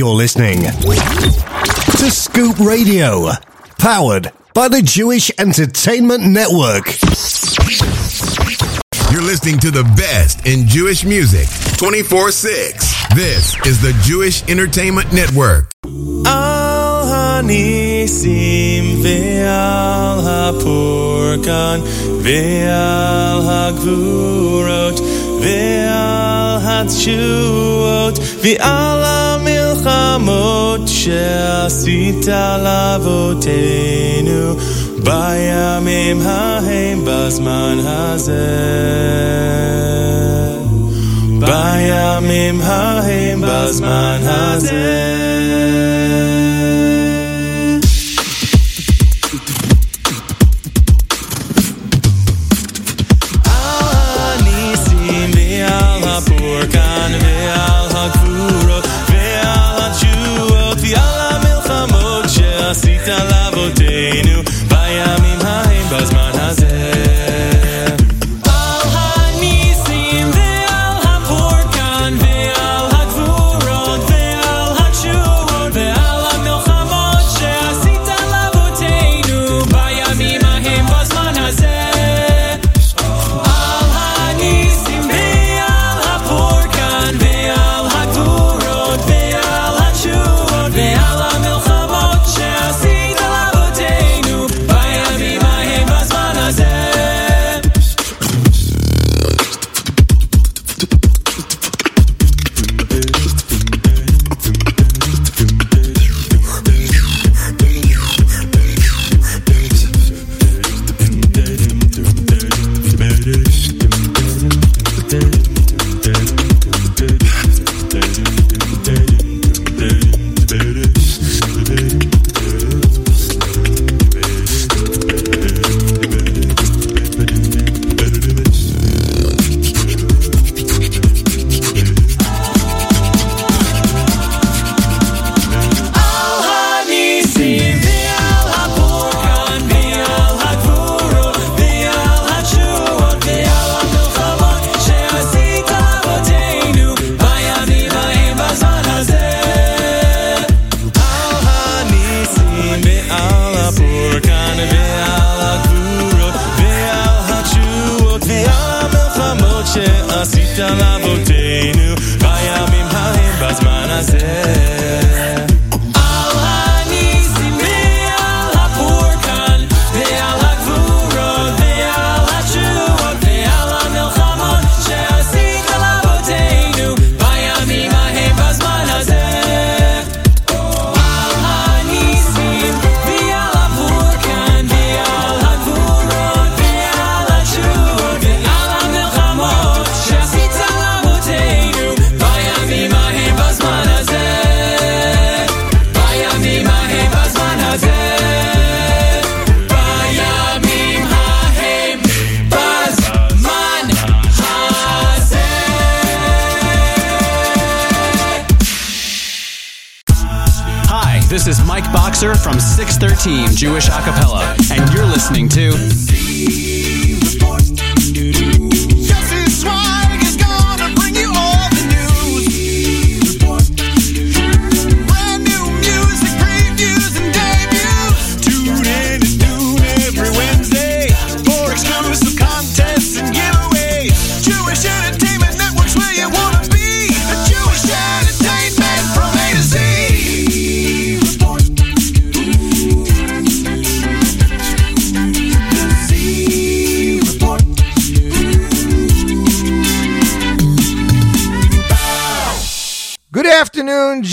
You're listening to Scoop Radio, powered by the Jewish Entertainment Network. You're listening to the best in Jewish music 24 6. This is the Jewish Entertainment Network. Al hanisim ve'al hapurkan ve'al hagvurot ve'al hatshuot ve'al המלחמות שעשית לאבותינו בימים ההם בזמן הזה. בימים ההם בזמן הזה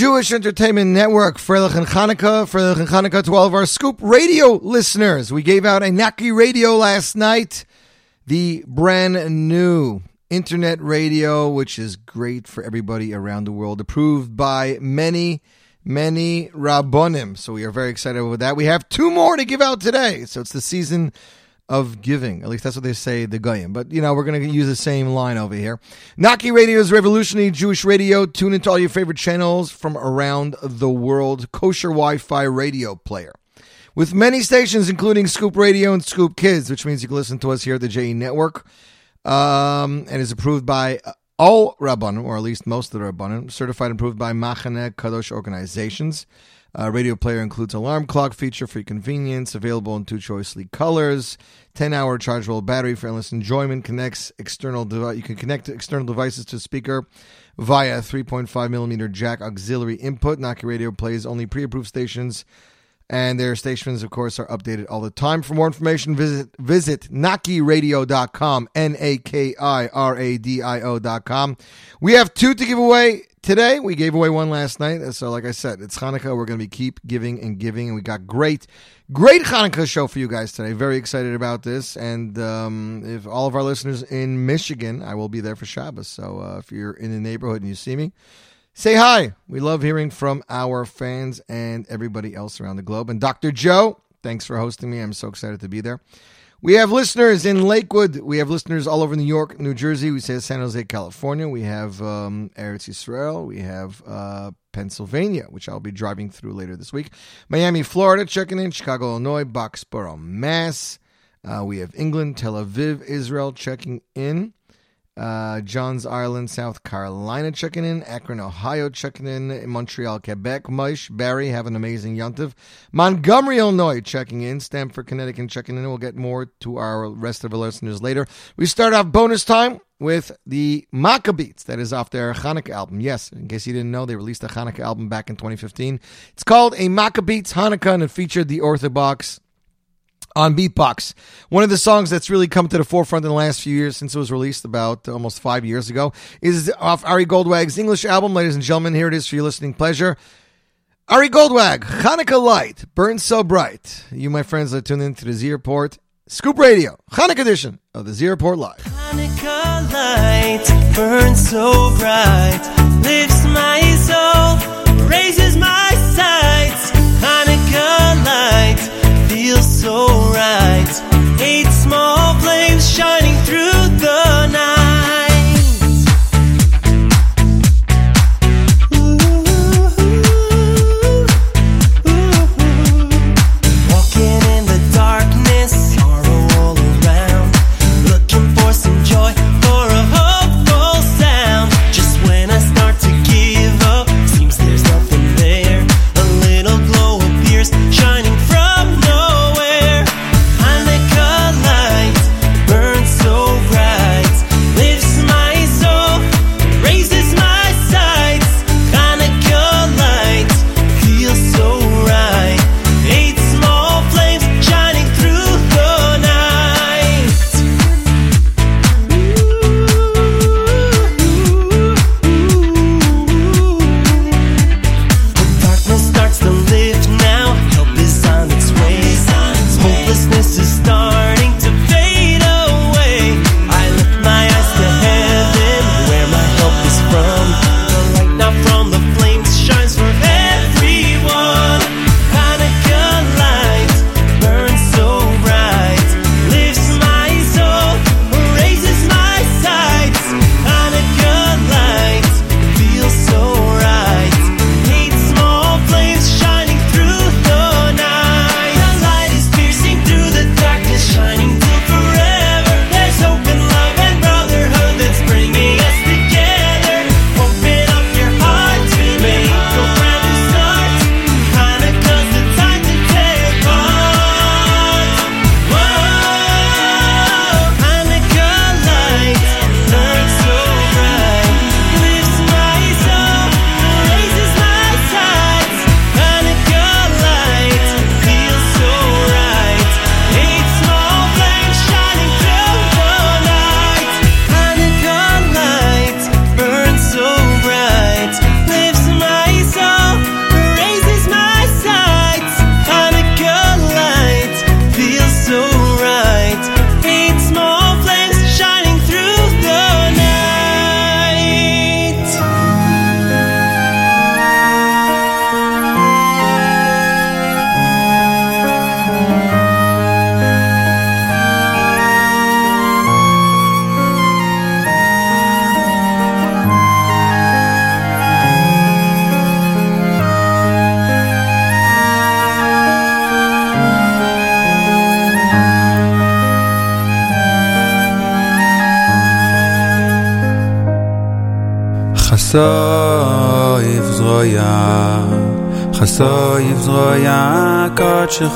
Jewish Entertainment Network, Freilich and Hanukkah, Freilich and Hanukkah to all of our Scoop Radio listeners. We gave out a Naki Radio last night, the brand new internet radio, which is great for everybody around the world, approved by many, many Rabbonim. So we are very excited with that. We have two more to give out today. So it's the season of giving. At least that's what they say, the Goyim. But, you know, we're going to use the same line over here. Naki Radio is revolutionary Jewish radio. Tune into all your favorite channels from around the world. Kosher Wi Fi radio player. With many stations, including Scoop Radio and Scoop Kids, which means you can listen to us here at the JE Network. Um, and is approved by all Rabbanim, or at least most of the Rabbanim, certified and approved by Machane Kadosh organizations. Uh, radio player includes alarm clock feature for convenience, available in two choicely colors. 10 hour chargeable battery for endless enjoyment. Connects external device. You can connect external devices to speaker via 3.5 millimeter jack auxiliary input. Naki Radio plays only pre approved stations and their stations, of course, are updated all the time. For more information, visit visit nakiradio.com, N-A-K-I-R-A-D-I-O.com. We have two to give away today. We gave away one last night. So, like I said, it's Hanukkah. We're going to be keep giving and giving, and we got great, great Hanukkah show for you guys today. Very excited about this. And um, if all of our listeners in Michigan, I will be there for Shabbos. So, uh, if you're in the neighborhood and you see me, Say hi. We love hearing from our fans and everybody else around the globe. And Dr. Joe, thanks for hosting me. I'm so excited to be there. We have listeners in Lakewood. We have listeners all over New York, New Jersey. We say San Jose, California. We have um, Eretz Israel. We have uh, Pennsylvania, which I'll be driving through later this week. Miami, Florida, checking in. Chicago, Illinois. Boxborough, Mass. Uh, we have England, Tel Aviv, Israel, checking in. Uh, Johns Island, South Carolina checking in. Akron, Ohio checking in. Montreal, Quebec. Moish, Barry, have an amazing Yontiv. Montgomery, Illinois checking in. Stamford, Connecticut checking in. We'll get more to our rest of our listeners later. We start off bonus time with the Maccabeats that is off their Hanukkah album. Yes, in case you didn't know, they released a Hanukkah album back in 2015. It's called A Maccabeats Hanukkah and it featured the Orthodox on Beatbox. One of the songs that's really come to the forefront in the last few years since it was released about almost five years ago is off Ari Goldwag's English album. Ladies and gentlemen, here it is for your listening pleasure. Ari Goldwag, Hanukkah Light, Burns So Bright. You, my friends, are tuned into the Z Report Scoop Radio, Hanukkah edition of the Z Report Live. Hanukkah light burns so bright, lifts my soul, raises my sights. Hanukkah light feels so right. Eight small flames shining through the night. چه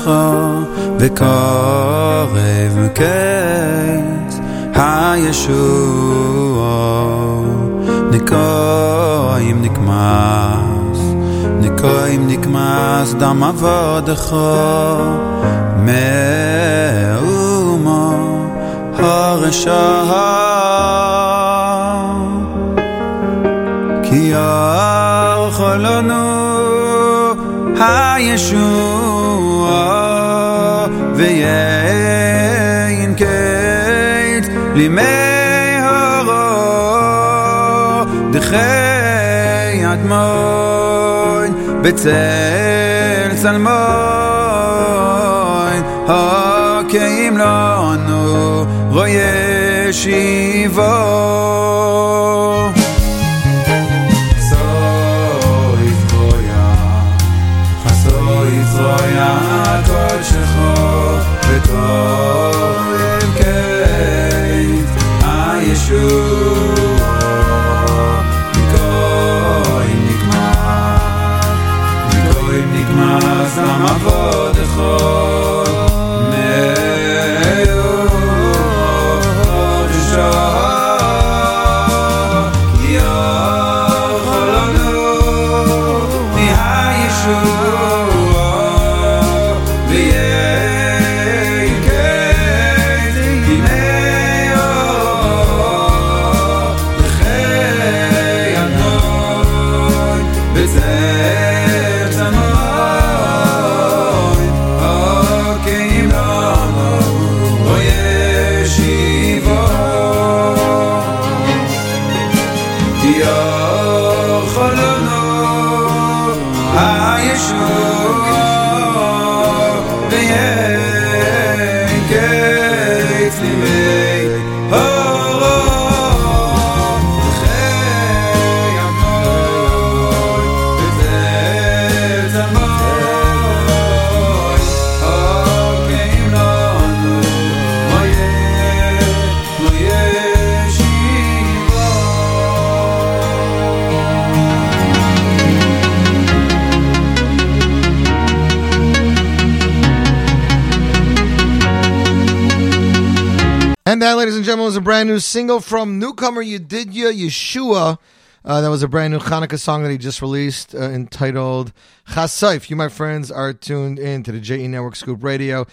That, ladies and gentlemen, was a brand new single from newcomer Yedidya Yeshua. Uh, that was a brand new Hanukkah song that he just released uh, entitled Chassaif. You, my friends, are tuned in to the JE Network Scoop Radio.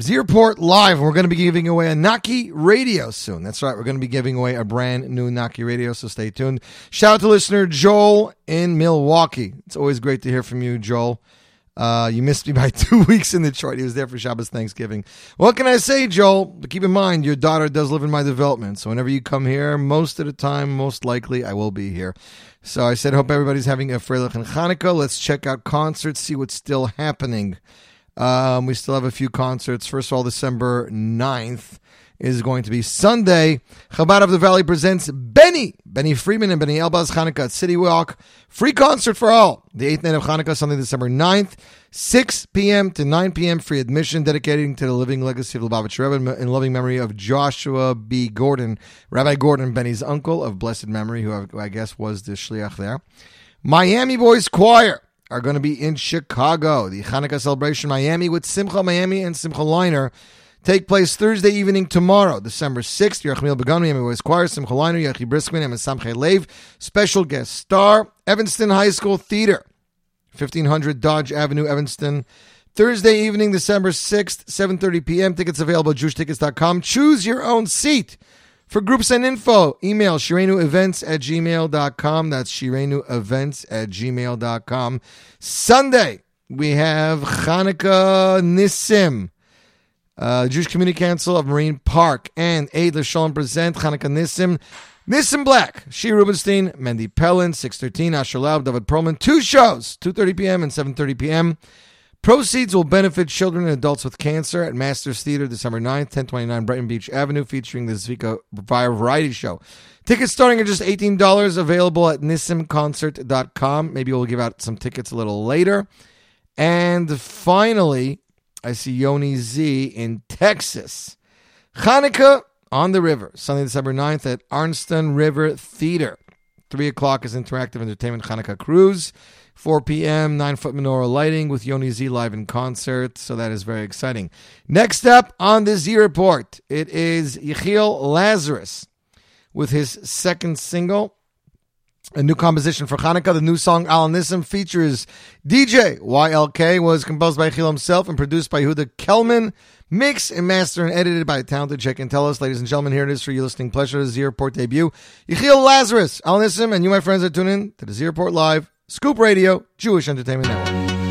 Z Report Live. We're going to be giving away a Naki radio soon. That's right. We're going to be giving away a brand new Naki radio, so stay tuned. Shout out to listener Joel in Milwaukee. It's always great to hear from you, Joel. Uh, you missed me by two weeks in Detroit. He was there for Shabbos Thanksgiving. What can I say, Joel? But keep in mind, your daughter does live in my development. So whenever you come here, most of the time, most likely, I will be here. So I said, hope everybody's having a Freilich and Hanukkah. Let's check out concerts, see what's still happening. Um, we still have a few concerts. First of all, December 9th is going to be Sunday. Chabad of the Valley presents Benny, Benny Friedman and Benny Elbaz Hanukkah City Walk. Free concert for all. The 8th night of Hanukkah, Sunday, December 9th, 6 p.m. to 9 p.m. Free admission, dedicating to the living legacy of Lubavitch Rebbe in loving memory of Joshua B. Gordon, Rabbi Gordon, Benny's uncle of blessed memory, who I guess was the shliach there. Miami Boys Choir are going to be in Chicago. The Hanukkah celebration Miami with Simcha Miami and Simcha Leiner take place Thursday evening tomorrow, December 6th. Yerachmiel Begun, Miami Boys Choir, Simcha Yechi Briskman, and Samche Lev. Special guest star, Evanston High School Theater, 1500 Dodge Avenue, Evanston. Thursday evening, December 6th, 7.30 p.m. Tickets available at jewishtickets.com. Choose your own seat. For groups and info, email shirenuevents at gmail.com. That's shirenuevents at gmail.com. Sunday, we have Hanukkah Nissim. Uh, Jewish Community Council of Marine Park and Aid Shalom present Hanukkah Nissim. Nissim Black, She Rubenstein, Mendy Pellin, 613, Asher Laub, David Perlman. Two shows, 2.30 p.m. and 7.30 p.m. Proceeds will benefit children and adults with cancer at Masters Theater December 9th, 1029 Brighton Beach Avenue, featuring the Zvika Variety Show. Tickets starting at just $18, available at nissimconcert.com. Maybe we'll give out some tickets a little later. And finally, I see Yoni Z in Texas. Hanukkah on the River, Sunday, December 9th at Arneson River Theater. 3 o'clock is Interactive Entertainment Hanukkah Cruise. 4 p.m., 9 foot menorah lighting with Yoni Z live in concert. So that is very exciting. Next up on the Z Report, it is Yechiel Lazarus with his second single, a new composition for Hanukkah. The new song Al Nissim features DJ YLK, was composed by Yechiel himself and produced by Huda Kelman. Mixed and mastered and edited by a talented Check and Tell Us. Ladies and gentlemen, here it is for your listening pleasure. The Z Report debut. Yechiel Lazarus, Al Nissim, and you, my friends, are tuning in to the Z Report Live, Scoop Radio, Jewish Entertainment Network.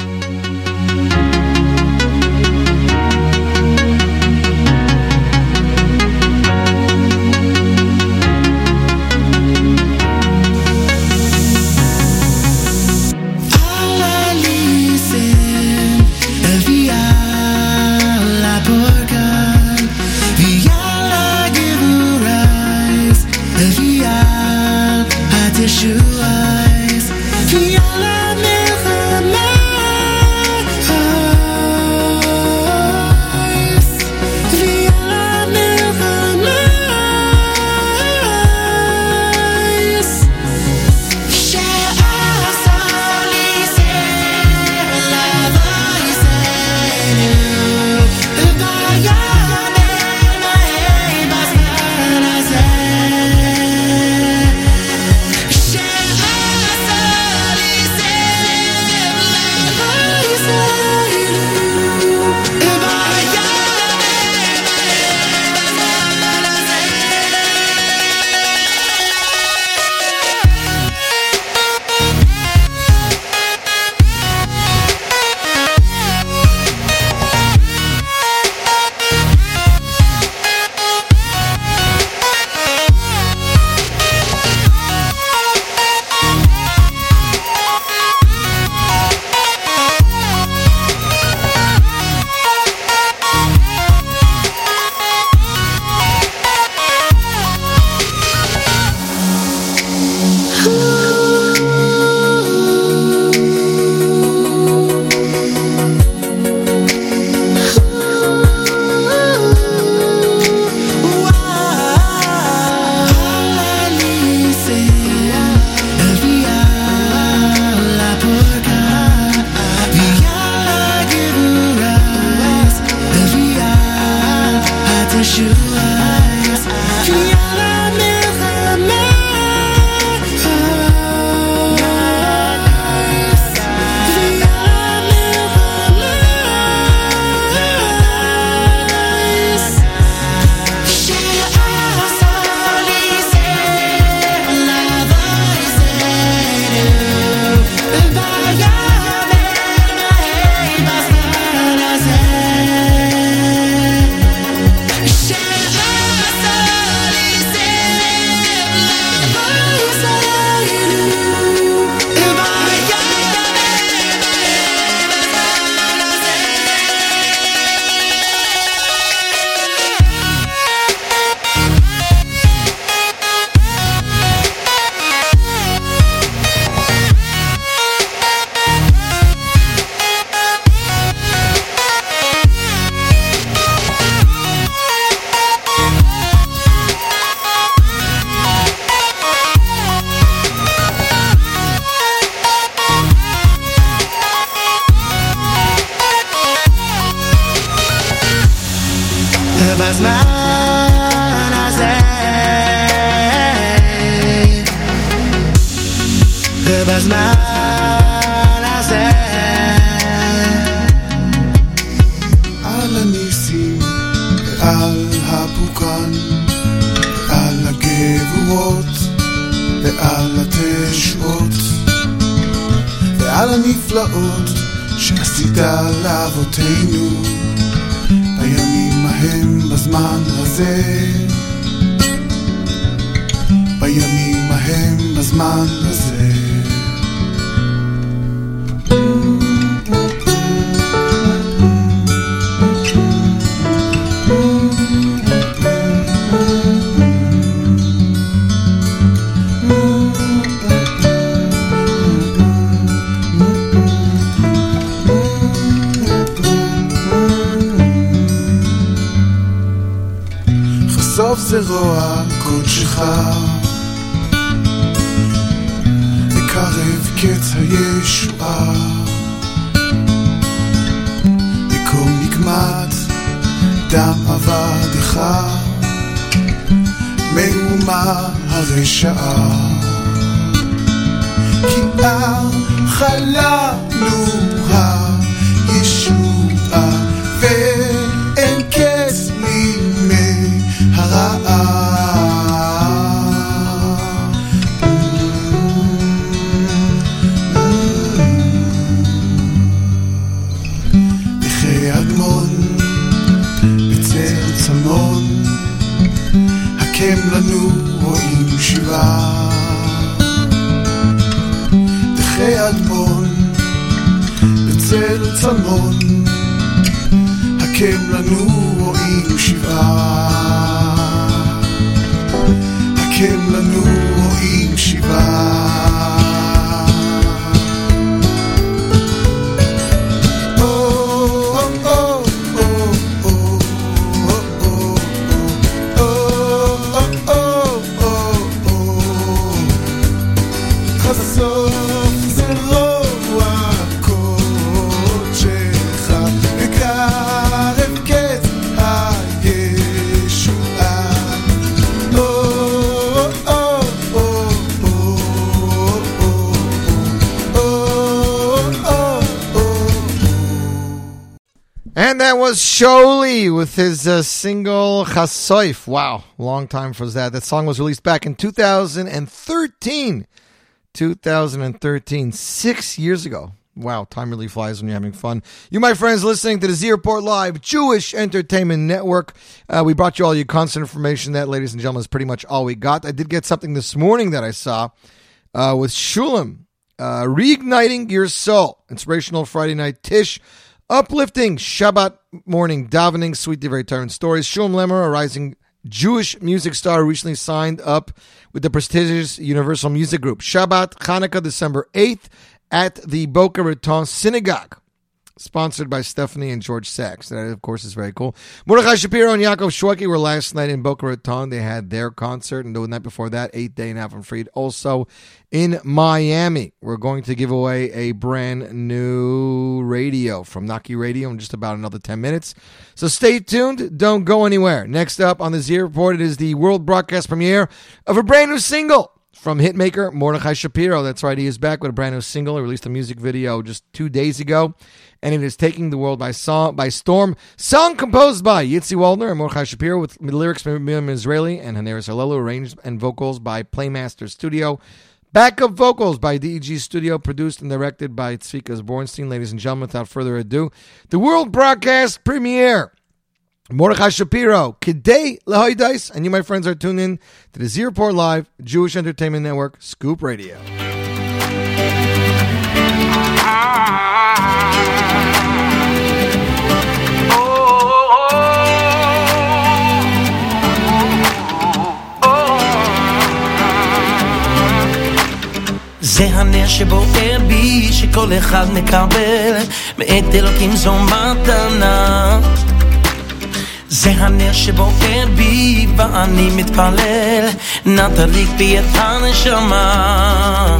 ועל הפוקן ועל הגבורות ועל התשועות ועל הנפלאות שעשית לאבותינו. בימים ההם בזמן הזה. בימים ההם בזמן הזה הישועה. יקום נקמת דם עבדך, מהומה הרשעה. כי על חלמנו With his uh, single Chasoif. Wow, long time for that. That song was released back in 2013. 2013, six years ago. Wow, time really flies when you're having fun. You, my friends, listening to the Z Live Jewish Entertainment Network. Uh, we brought you all your constant information. That, ladies and gentlemen, is pretty much all we got. I did get something this morning that I saw uh, with Shulem, uh, reigniting your soul. Inspirational Friday night Tish, uplifting Shabbat morning davening, sweet Divrei Torah stories. Shulem Lemmer, a rising Jewish music star, recently signed up with the prestigious Universal Music Group. Shabbat Hanukkah, December 8th at the Boca Raton Synagogue. Sponsored by Stephanie and George Sachs. That, of course, is very cool. Mordechai Shapiro and Yaakov Shweki were last night in Boca Raton. They had their concert, and the night before that, 8th Day in Avraham Fried, also in Miami. We're going to give away a brand new radio from Naki Radio in just about another 10 minutes. So stay tuned. Don't go anywhere. Next up on the Z Report, it is the world broadcast premiere of a brand new single from hitmaker Mordechai Shapiro. That's right, he is back with a brand new single. He released a music video just two days ago, and it is taking the world by song by storm. Song composed by Yitzi Waldner and Mordechai Shapiro, with lyrics by Miriam Israeli and Haneris Alelu, arranged and vocals by Playmaster Studio. Backup vocals by DEG Studio, produced and directed by Tzvika Bornstein. Ladies and gentlemen, without further ado, the world broadcast premiere. Mordechai Shapiro, Kidei Lehoidais, and you, my friends, are tuned in to the Z Live, Jewish Entertainment Network, Scoop Radio. זה הנר שבוער בי, שכל אחד מקבל מאת אלוקים זו מתנה. זה הנר שבוער בי, ואני מתפלל, נא תדליק בי את הנשמה.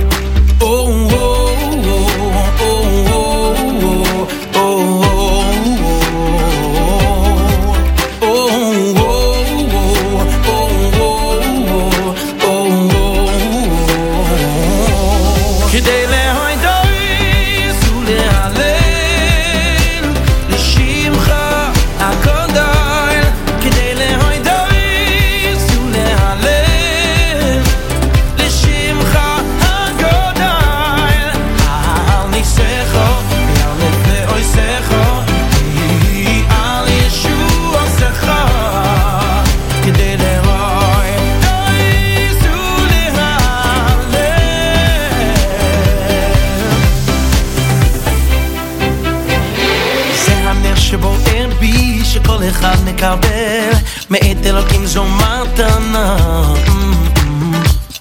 מקבל מאת אלוקים זו מתנה.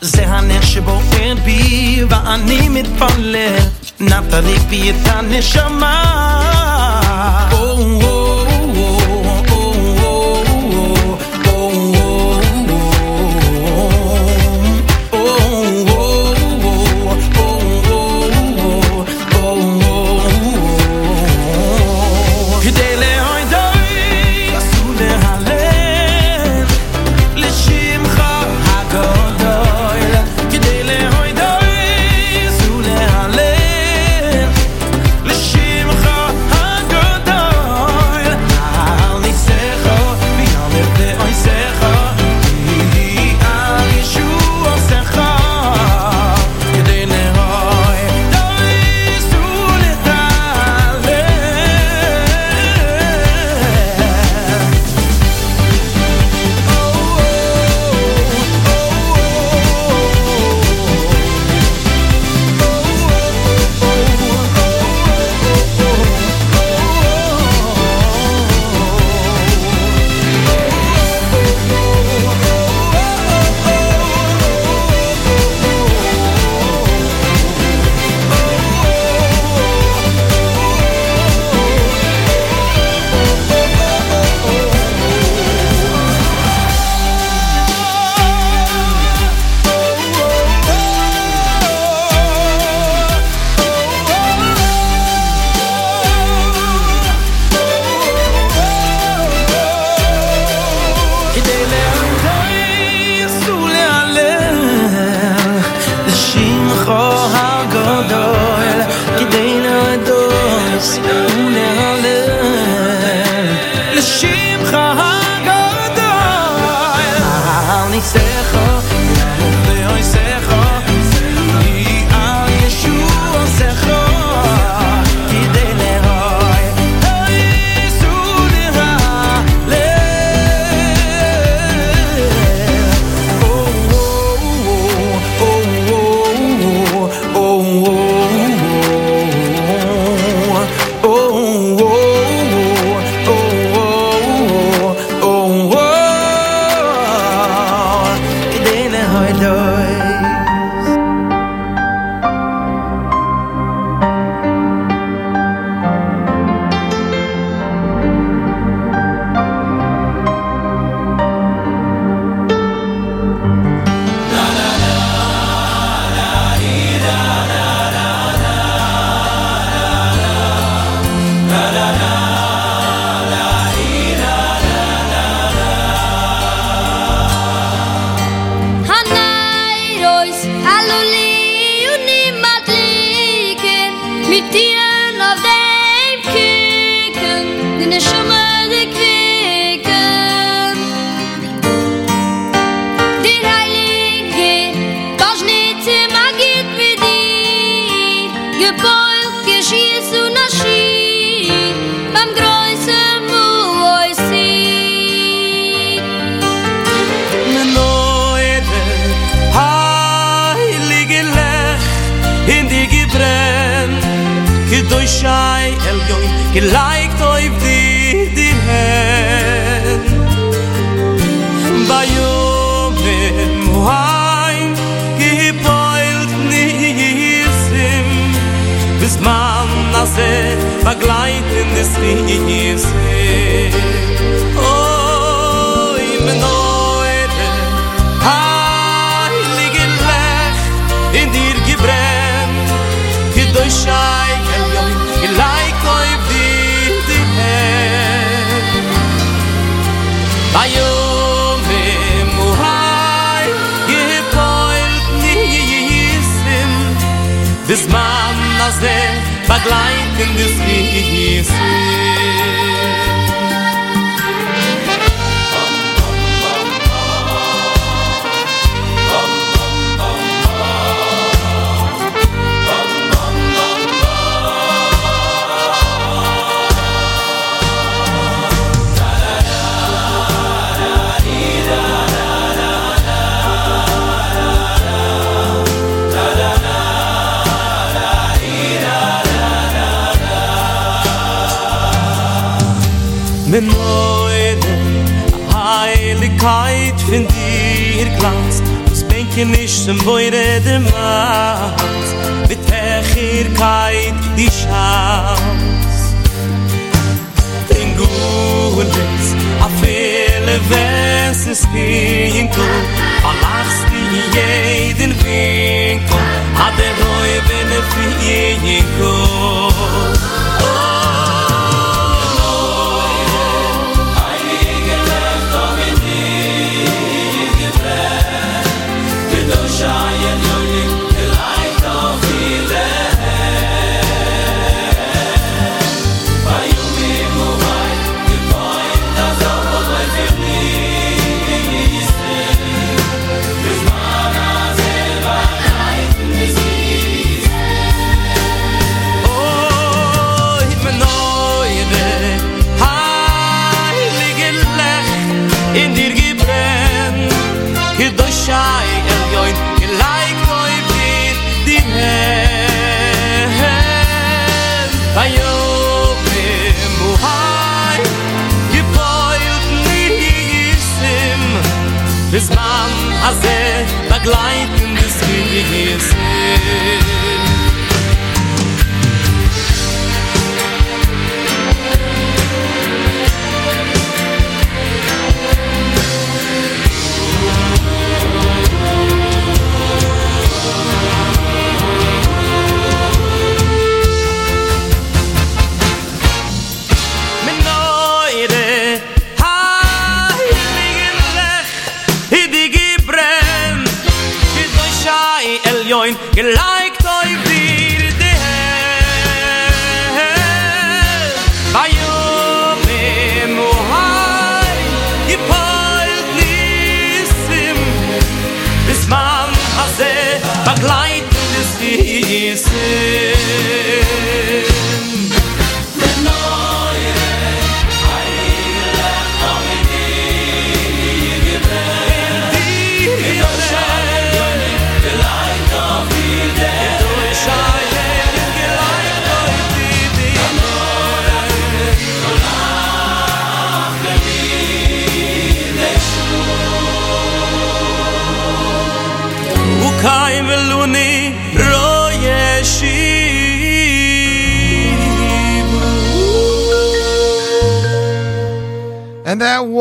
זה הנר שבוער בי, ואני מתפלל, נא תריק בי את הנשמה. או, או,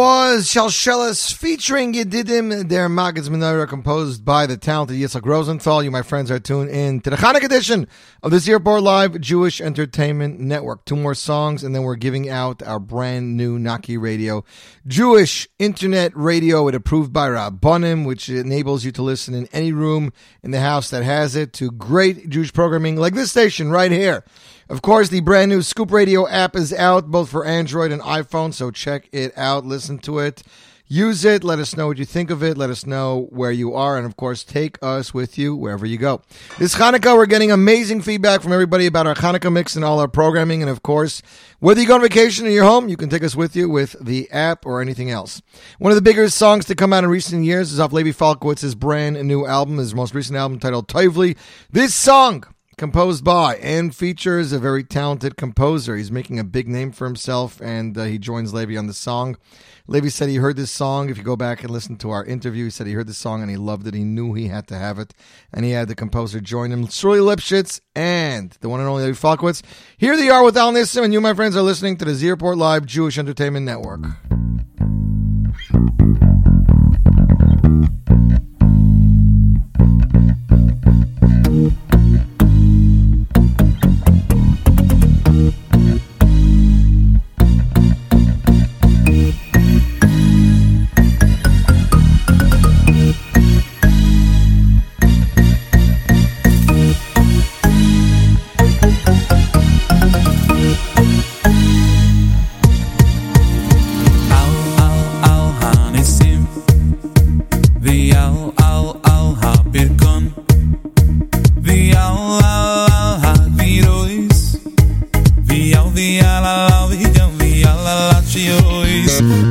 Was Shalshelis featuring Yedidim, their Maggid's Menorah, composed by the talented Yitzhak Rosenthal. You, my friends, are tuned in to the Hanukkah edition of the Z Report Live Jewish Entertainment Network. Two more songs, and then we're giving out our brand new Naki Radio, Jewish Internet Radio, it approved by Rabbanim, which enables you to listen in any room in the house that has it to great Jewish programming like this station right here. Of course, the brand new Scoop Radio app is out both for Android and iPhone, so check it out, listen to it, use it, let us know what you think of it, let us know where you are, and of course, take us with you wherever you go. This Hanukkah, we're getting amazing feedback from everybody about our Hanukkah mix and all our programming, and of course, whether you go on vacation or you're home, you can take us with you with the app or anything else. One of the biggest songs to come out in recent years is off Levi Falkowitz's brand new album, his most recent album titled Tively. This song composed by and features a very talented composer. He's making a big name for himself, and uh, he joins Levy on the song. Levy said he heard this song. If you go back and listen to our interview, he said he heard the song and he loved it. He knew he had to have it, and he had the composer join him. Shirley Lipschitz and the one and only Levi Falkowitz. Here they are with Al Nissim, and you, my friends, are listening to the Z Report Live Jewish Entertainment Network. Al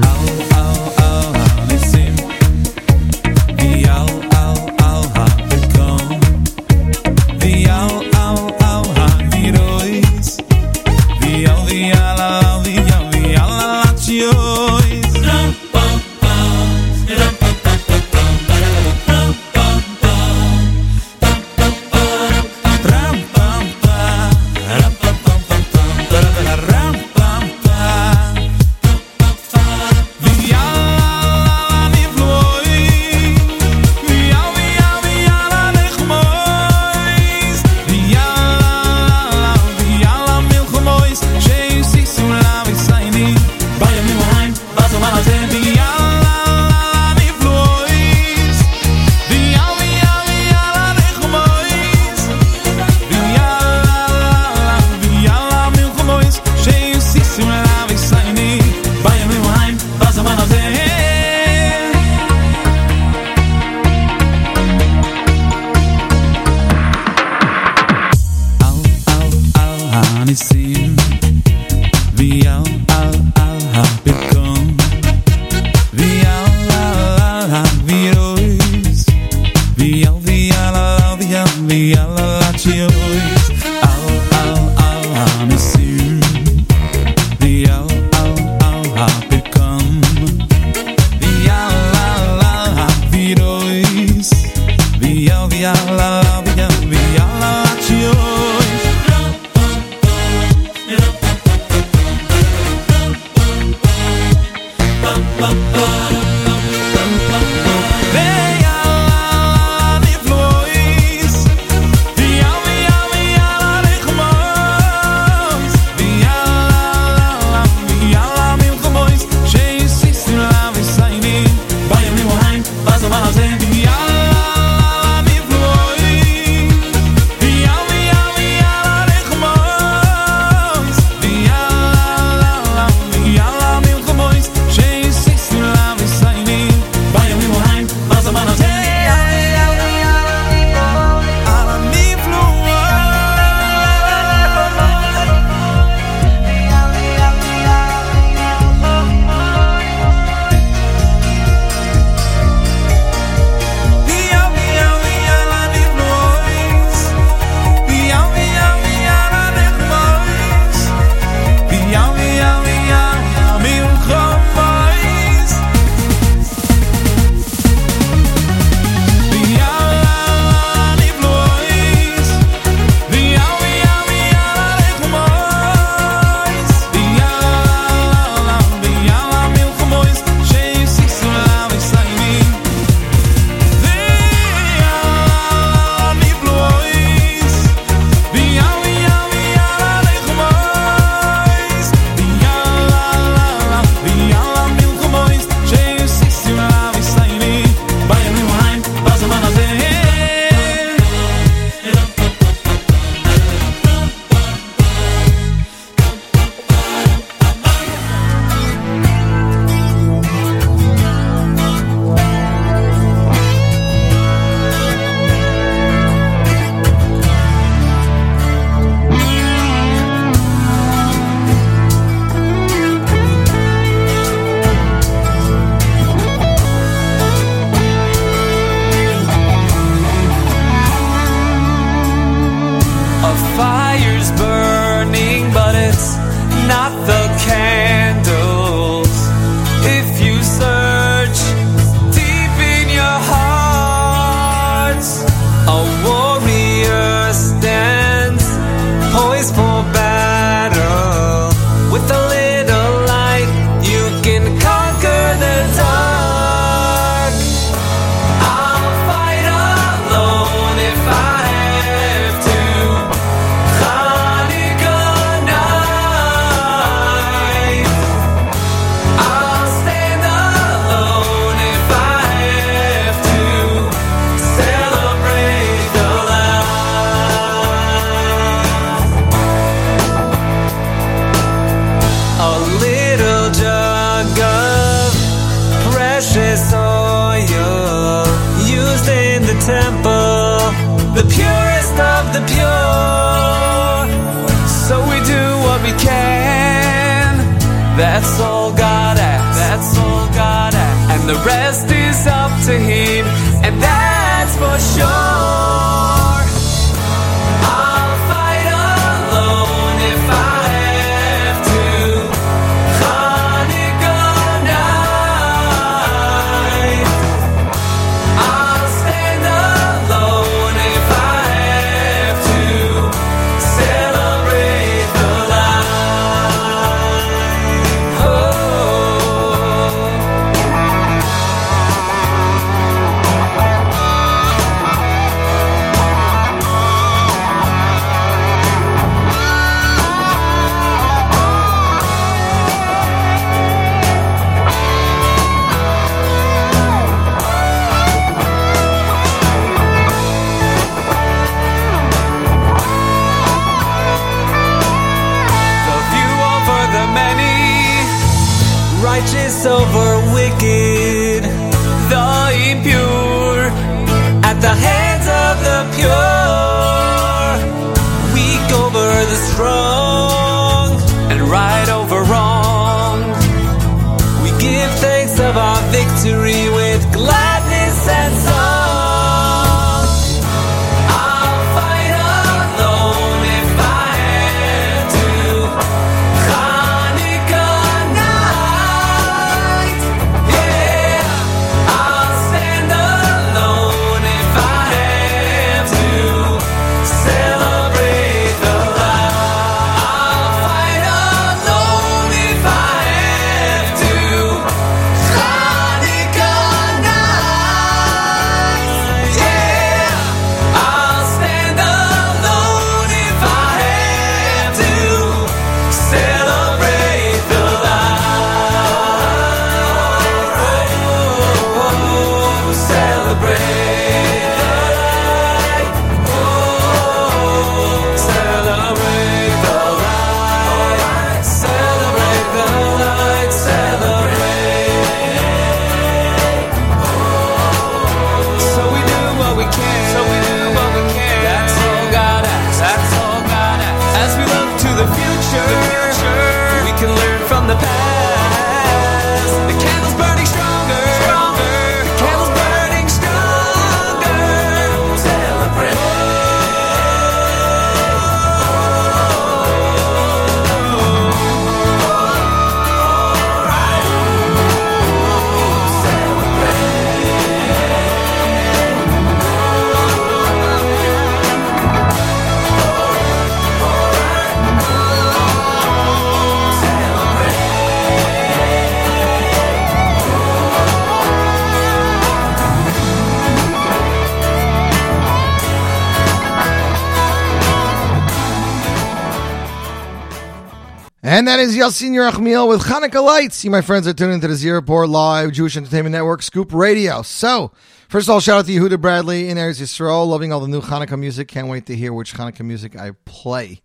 that is Yassin Yerachmiel with Hanukkah Lights. You, my friends, are tuning into the Z Report Live Jewish Entertainment Network Scoop Radio. So, first of all, shout out to Yehuda Bradley in Eretz Yisrael. Loving all the new Hanukkah music. Can't wait to hear which Hanukkah music I play.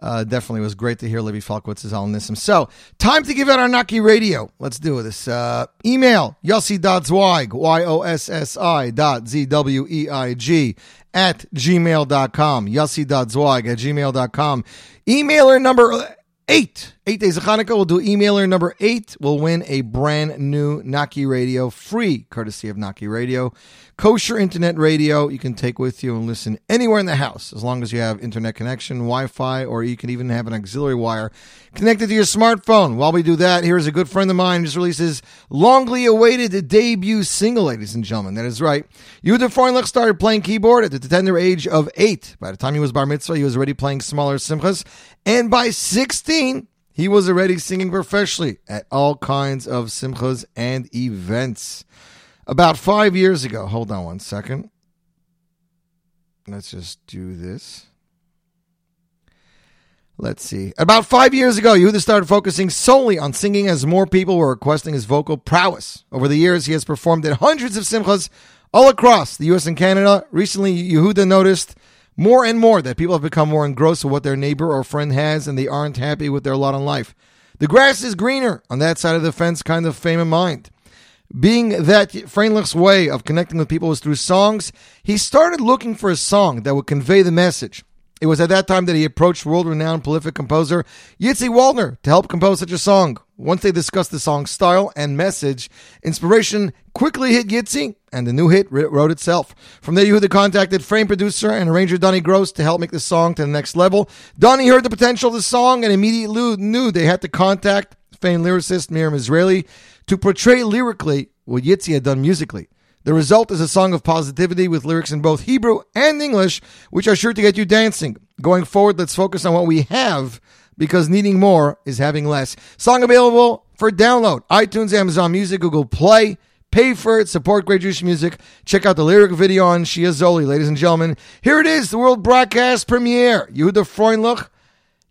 Uh, definitely was great to hear Levi Falkowitz's Al Nissim. So, time to give out our Naki Radio. Let's do this. Uh, email yossi.zweig, Y-O-S-S-I dot Z-W-E-I-G at gmail.com. Yossi.zweig at gmail.com. Emailer number eight. Eight days of Hanukkah. We'll do emailer number eight. We'll win a brand new Naki radio, free courtesy of Naki Radio. Kosher internet radio you can take with you and listen anywhere in the house as long as you have internet connection, Wi Fi, or you can even have an auxiliary wire connected to your smartphone. While we do that, here's a good friend of mine who just released his longly awaited debut single, ladies and gentlemen. That is right. Yehuda Freundlich started playing keyboard at the tender age of eight. By the time he was bar mitzvah, he was already playing smaller simchas. And by 16, he was already singing professionally at all kinds of simchas and events. About five years ago, hold on one second. Let's just do this. Let's see. About five years ago, Yehuda started focusing solely on singing as more people were requesting his vocal prowess. Over the years, he has performed at hundreds of simchas all across the U.S. and Canada. Recently, Yehuda noticed more and more that people have become more engrossed with what their neighbor or friend has and they aren't happy with their lot in life. The grass is greener on that side of the fence kind of fame in mind. Being that Freundlich's way of connecting with people was through songs, he started looking for a song that would convey the message. It was at that time that he approached world renowned prolific composer Yitzi Waldner to help compose such a song. Once they discussed the song's style and message, inspiration quickly hit Yitzi, and the new hit wrote itself. From there, Yehuda contacted frame producer and arranger Donnie Gross to help make the song to the next level. Donnie heard the potential of the song and immediately knew they had to contact famed lyricist Miriam Israeli to portray lyrically what Yitzi had done musically. The result is a song of positivity with lyrics in both Hebrew and English, which are sure to get you dancing. Going forward, let's focus on what we have because needing more is having less. Song available for download iTunes, Amazon Music, Google Play. Pay for it, support great Jewish music. Check out the lyric video on Shia Zoli, ladies and gentlemen. Here it is, the world broadcast premiere. Yehuda Freundlich.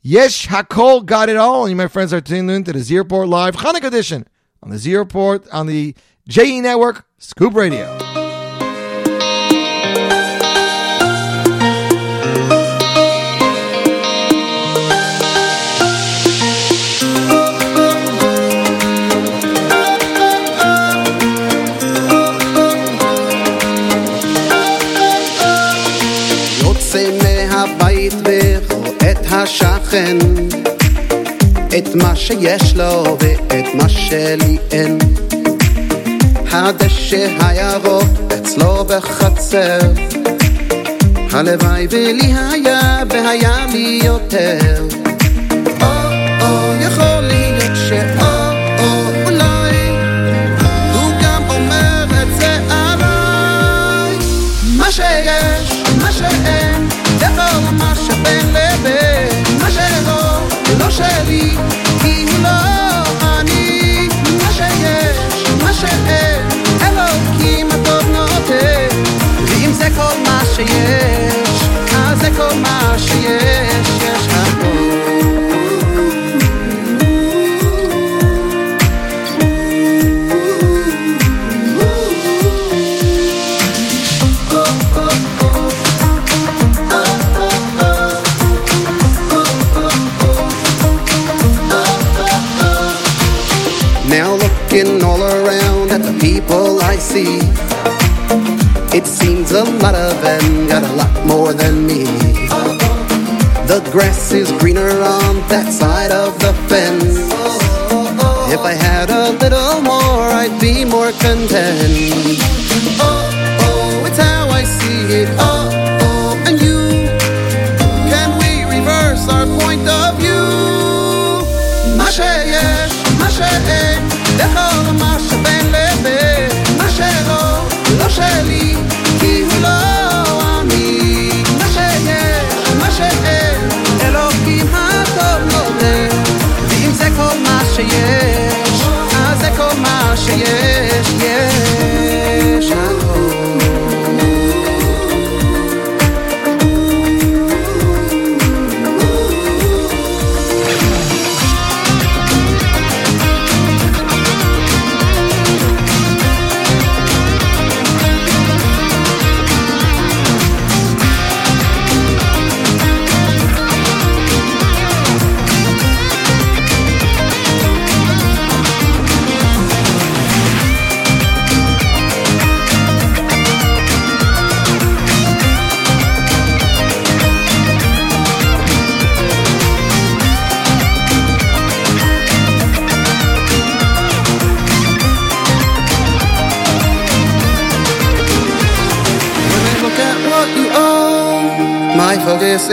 Yesh Hakol got it all. And you, my friends, are tuned in to the Z Report Live Hanukkah edition on the Z Report on the JE Network, Scoop Radio. יוצא מהבית ורואה את השכן את מה שיש לו ואת מה שלי אין הדשא הירוק אצלו בחצר. הלוואי ולי היה והיה לי יותר שיש, אז זה כל מה שיש, יש הכל Now looking all around at the people I see It seems a lot of them got a lot more than me. The grass is greener on that side of the fence. If I had a little more I'd be more content. Oh, oh, it's how I see it. oh,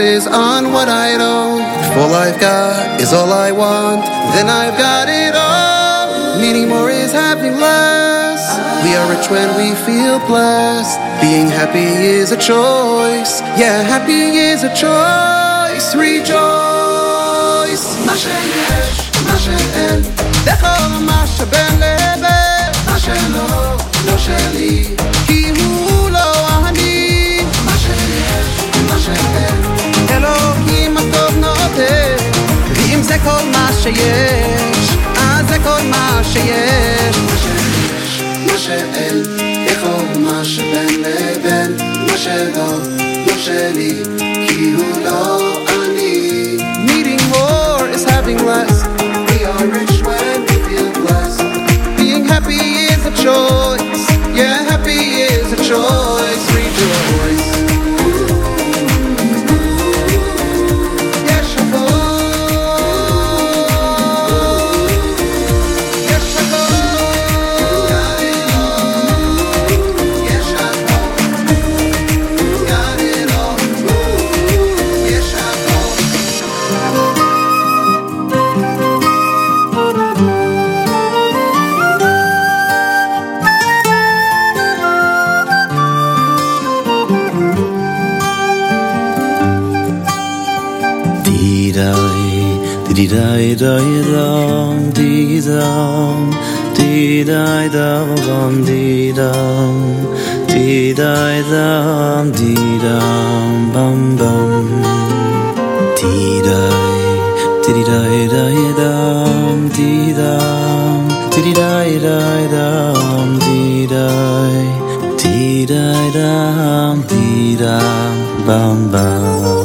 focus is on what I don't. If all I've got is all I want, then I've got it all. Needing more is having less. We are rich when we feel blessed. Being happy is a choice. Yeah, happy is a choice. Rejoice. מה שיש, מה שאין, בכל מה שבין לבין, מה שלא, לא שלי, כי הוא לא אני. מה שיש, מה שאין, כל מה שיש, אז זה כל מה שיש. מה שיש, מה שאין, בכל מה שבין לבין, מה שלא, לא שלי, כי הוא לא אני. Needing more is having less. We are rich when we feel blessed. Being happy is a choice. Yeah, happy is a choice. Dee dee dee dee dum dee dum dee dee dum dee dum dee dee dum dee dum bum bum dee dee dee dee dee dum dee dum dee dee dee dum dee dee dee dee dum dee dum bum bum Dee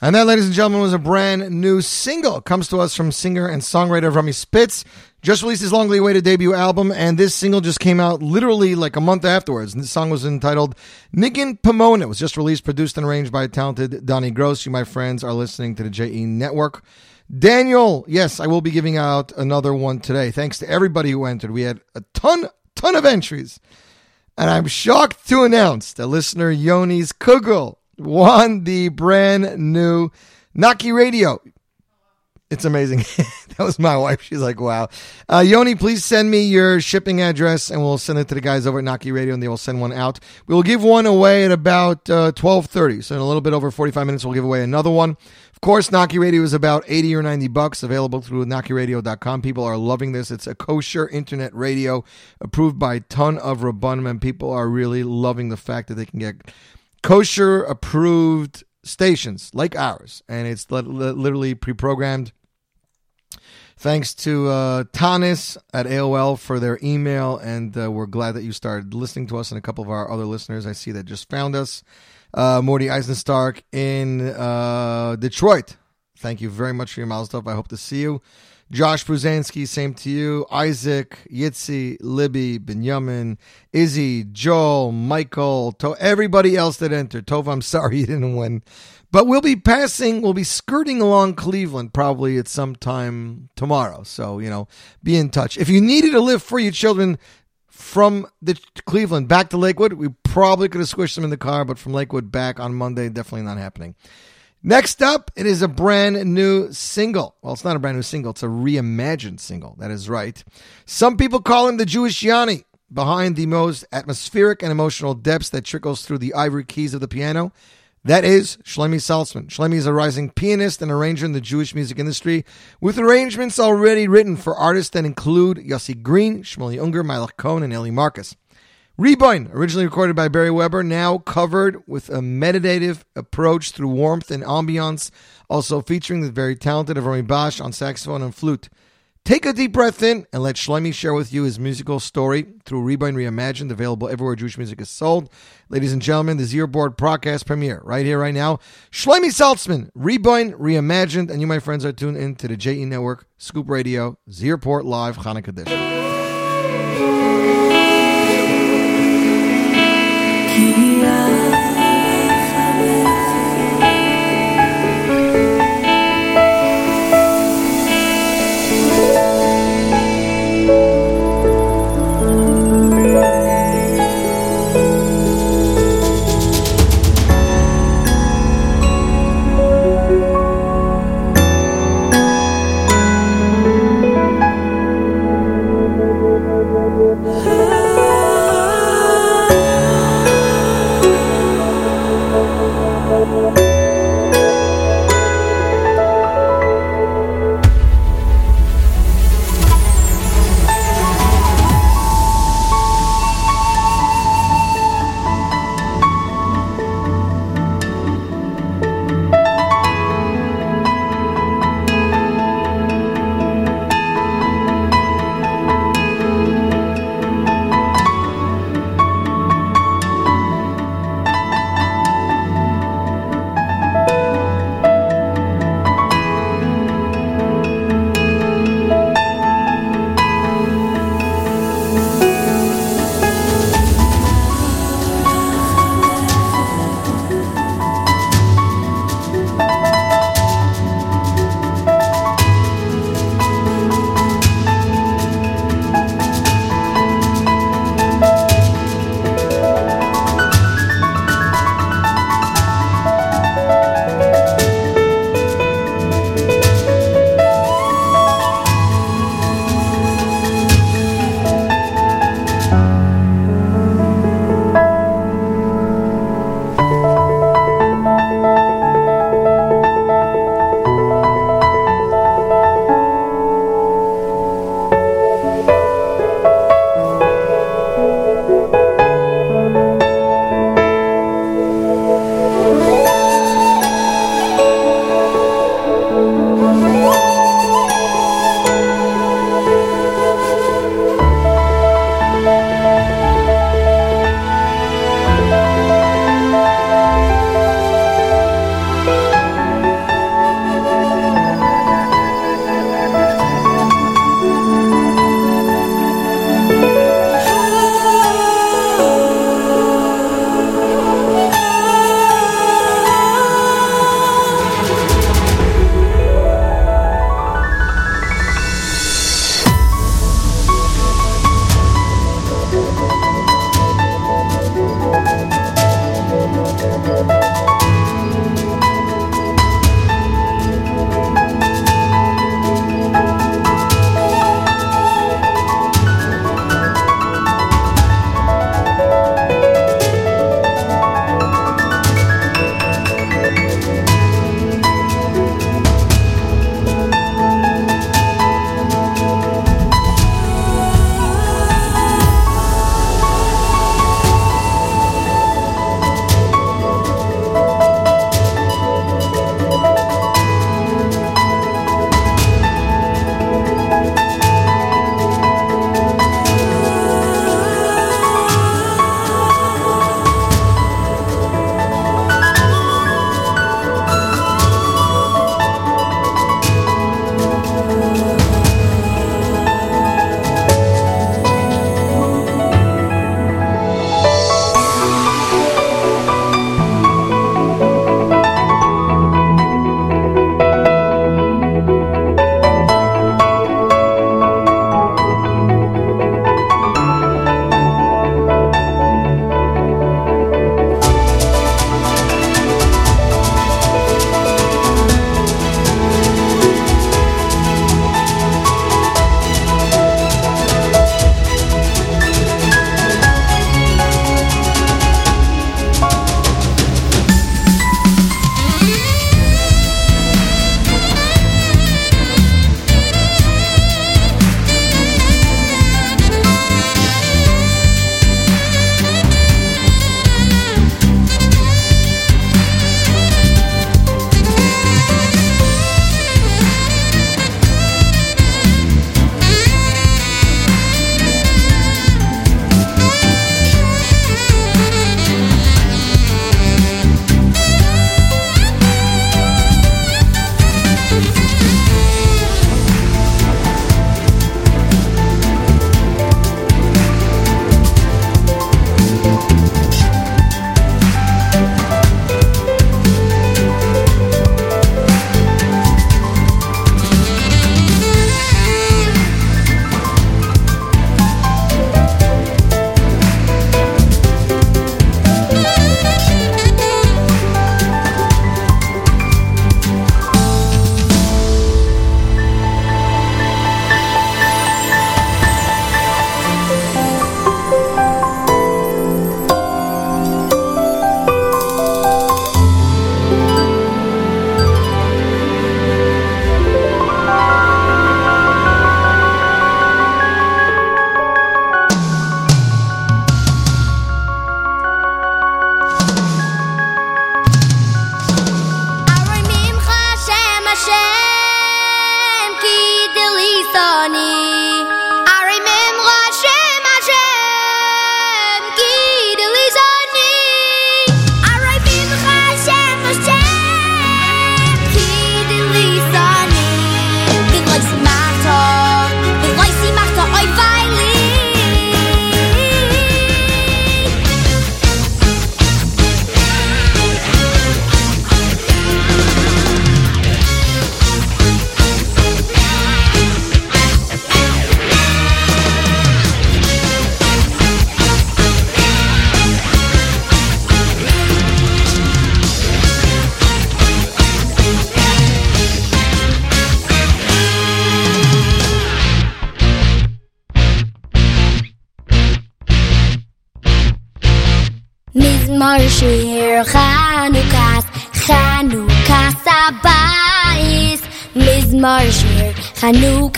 And that, ladies and gentlemen, was a brand new single. Comes to us from singer and songwriter Rummy Spitz. Just released his longly awaited debut album, and this single just came out literally like a month afterwards. And this song was entitled Niggin Pomona. It was just released, produced, and arranged by talented Donnie Gross. You, my friends, are listening to the JE Network. Daniel, yes, I will be giving out another one today. Thanks to everybody who entered. We had a ton, ton of entries. And I'm shocked to announce that listener Yoni's Kugel won the brand new Naki Radio. It's amazing. that was my wife. She's like, wow. Uh, Yoni, please send me your shipping address and we'll send it to the guys over at Naki Radio and they will send one out. We will give one away at about uh, 1230. So in a little bit over 45 minutes, we'll give away another one. Of course, Naki Radio is about 80 or 90 bucks, available through nakiradio.com. People are loving this. It's a kosher internet radio approved by a ton of Rabbanim, and people are really loving the fact that they can get kosher approved stations like ours. And it's li- li- literally pre programmed. Thanks to uh, Tanis at AOL for their email, and uh, we're glad that you started listening to us and a couple of our other listeners I see that just found us. Uh, Morty Eisenstark in uh, Detroit. Thank you very much for your miles stuff. I hope to see you. Josh Bruzanski, same to you. Isaac, Yitzi, Libby, Benjamin, Izzy, Joel, Michael, to everybody else that entered. Tova, I'm sorry you didn't win. But we'll be passing, we'll be skirting along Cleveland probably at some time tomorrow. So, you know, be in touch. If you needed a lift for your children from the Cleveland back to Lakewood, we probably could have squished them in the car, but from Lakewood back on Monday, definitely not happening. Next up, it is a brand new single. Well, it's not a brand new single, it's a reimagined single. That is right. Some people call him the Jewish Yanni. Behind the most atmospheric and emotional depths that trickles through the ivory keys of the piano, that is Shlomi Salzman. Shlomi is a rising pianist and arranger in the Jewish music industry, with arrangements already written for artists that include Yossi Green, Shmuley Unger, Meilech Kohn, and Eli Marcus. Reborn, originally recorded by Barry Weber, now covered with a meditative approach through warmth and ambiance, also featuring the very talented Avrami Bosch on saxophone and flute. Take a deep breath in and let Shlomi share with you his musical story through Reborn Reimagined, available everywhere Jewish music is sold. Ladies and gentlemen, the Z Report podcast premiere right here, right now. Shlomi Saltzman, Reborn Reimagined, and you, my friends, are tuned in to the JE Network, Scoop Radio, Z Report Live, Hanukkah Edition.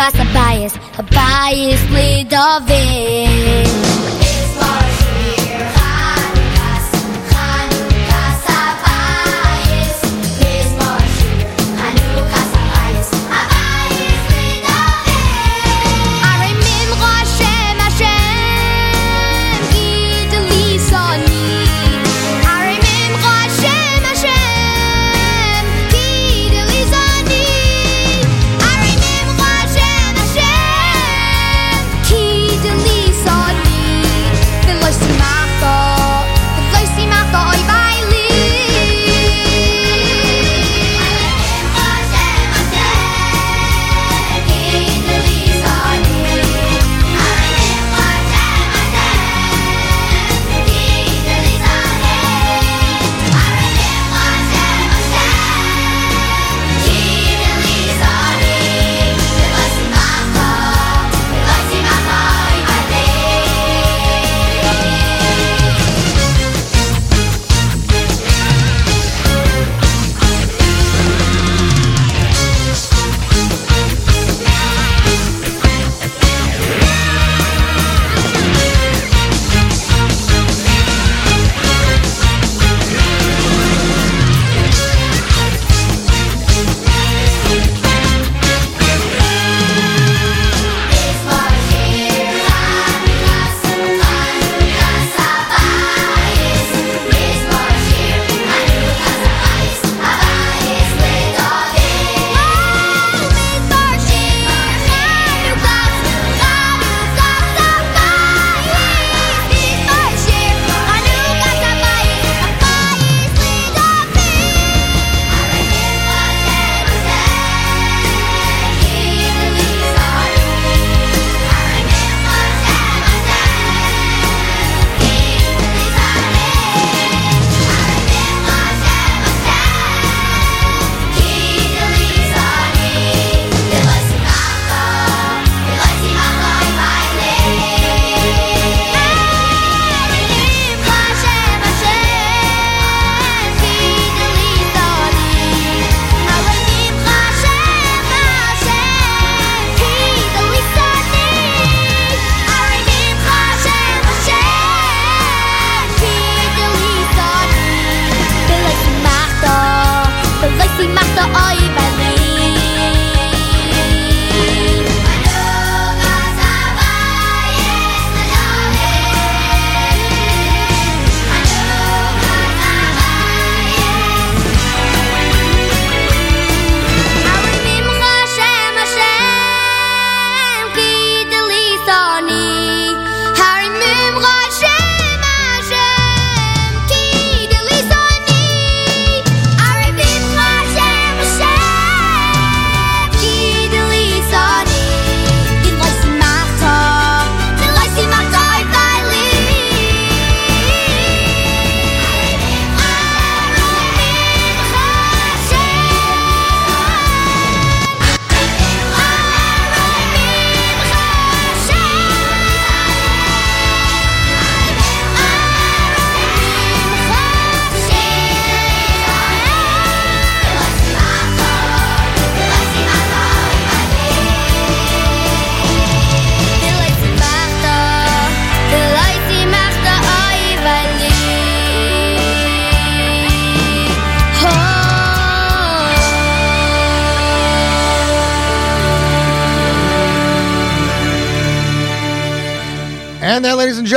Chanukas Abayis Abayis Lidovim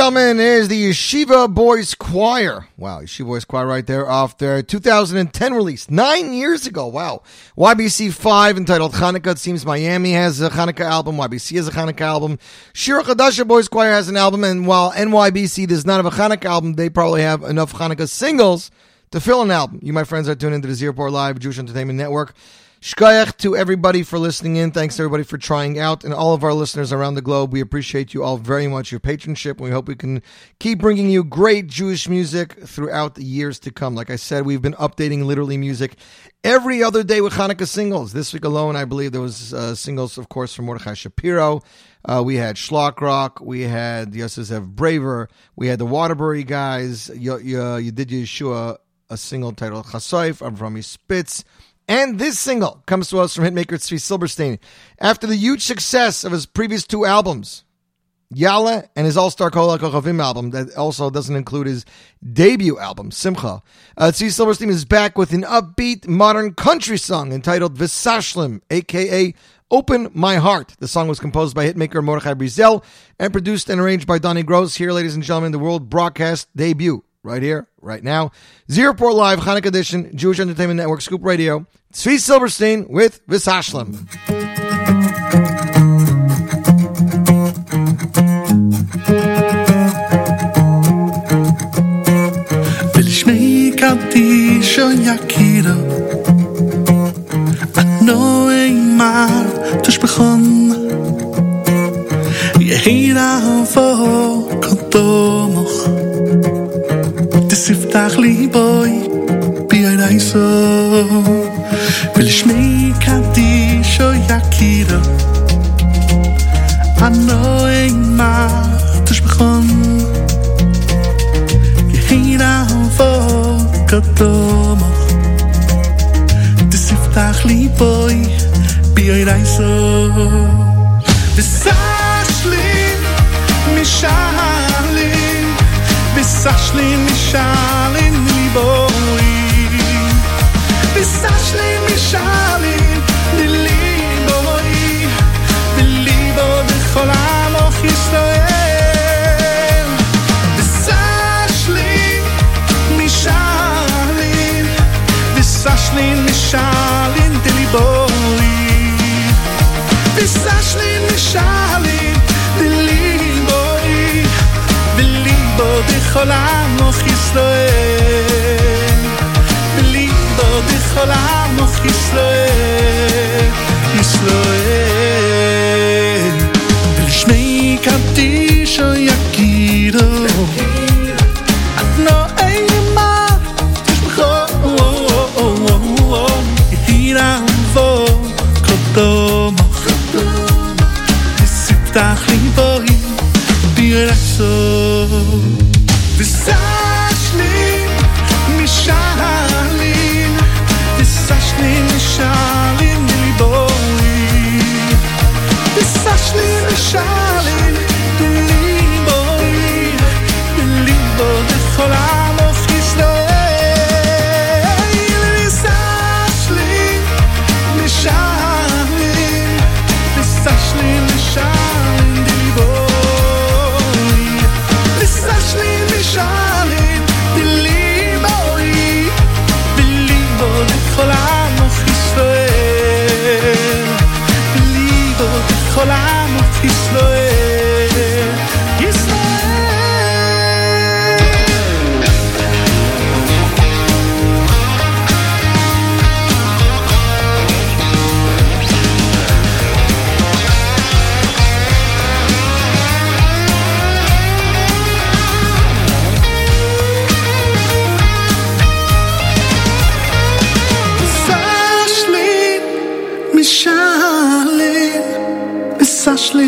gentlemen, is the Yeshiva Boys Choir. Wow, Yeshiva Boys Choir right there off their 2010 release, nine years ago. Wow. YBC 5 entitled Hanukkah. It seems Miami has a Hanukkah album. YBC has a Hanukkah album. Shira Chadasha Boys Choir has an album. And while NYBC does not have a Hanukkah album, they probably have enough Hanukkah singles to fill an album. You, my friends, are tuned into the Z Report Live Jewish Entertainment Network. Shkoyach to everybody for listening in. Thanks everybody for trying out and all of our listeners around the globe. We appreciate you all very much, your patronship. We hope we can keep bringing you great Jewish music throughout the years to come. Like I said, we've been updating literally music every other day with Hanukkah singles. This week alone, I believe there was uh, singles, of course, from Mordechai Shapiro. Uh, we had Schlock Rock. We had Yosef Braver. We had the Waterbury guys. You, you, you did Yeshua a single titled Chasoif. I'm from Spitz. And this single comes to us from hitmaker Tzvi Silberstein. After the huge success of his previous two albums, Yalla and his All-Star Kol HaKochavim album that also doesn't include his debut album, Simcha. Uh, Tzvi Silberstein is back with an upbeat modern country song entitled Visashlim, aka Open My Heart. The song was composed by hitmaker Mordechai Brizel and produced and arranged by Donnie Gross. Here, ladies and gentlemen, the world broadcast debut right here, right now. Z Report Live, Hanukkah Edition, Jewish Entertainment Network, Scoop Radio. Tzvi Silberstein with Visashlam. siftach li boy bi ein so vil shmei kanti sho yakira an noy ma tush bkhon ge hira vo katoma siftach li boy bi ein so bis sa shli וסשלי משאלי ליבוי וסשלי משאלי לליבוי וליבו בכל עמוך ישראל וסשלי משאלי וסשלי Cholam moschistoy Belistoy cholam moschistoy Moschistoy Bel shmei kamt di shoyakiro Akh no ayma Ko wo wo wo wo Hirav von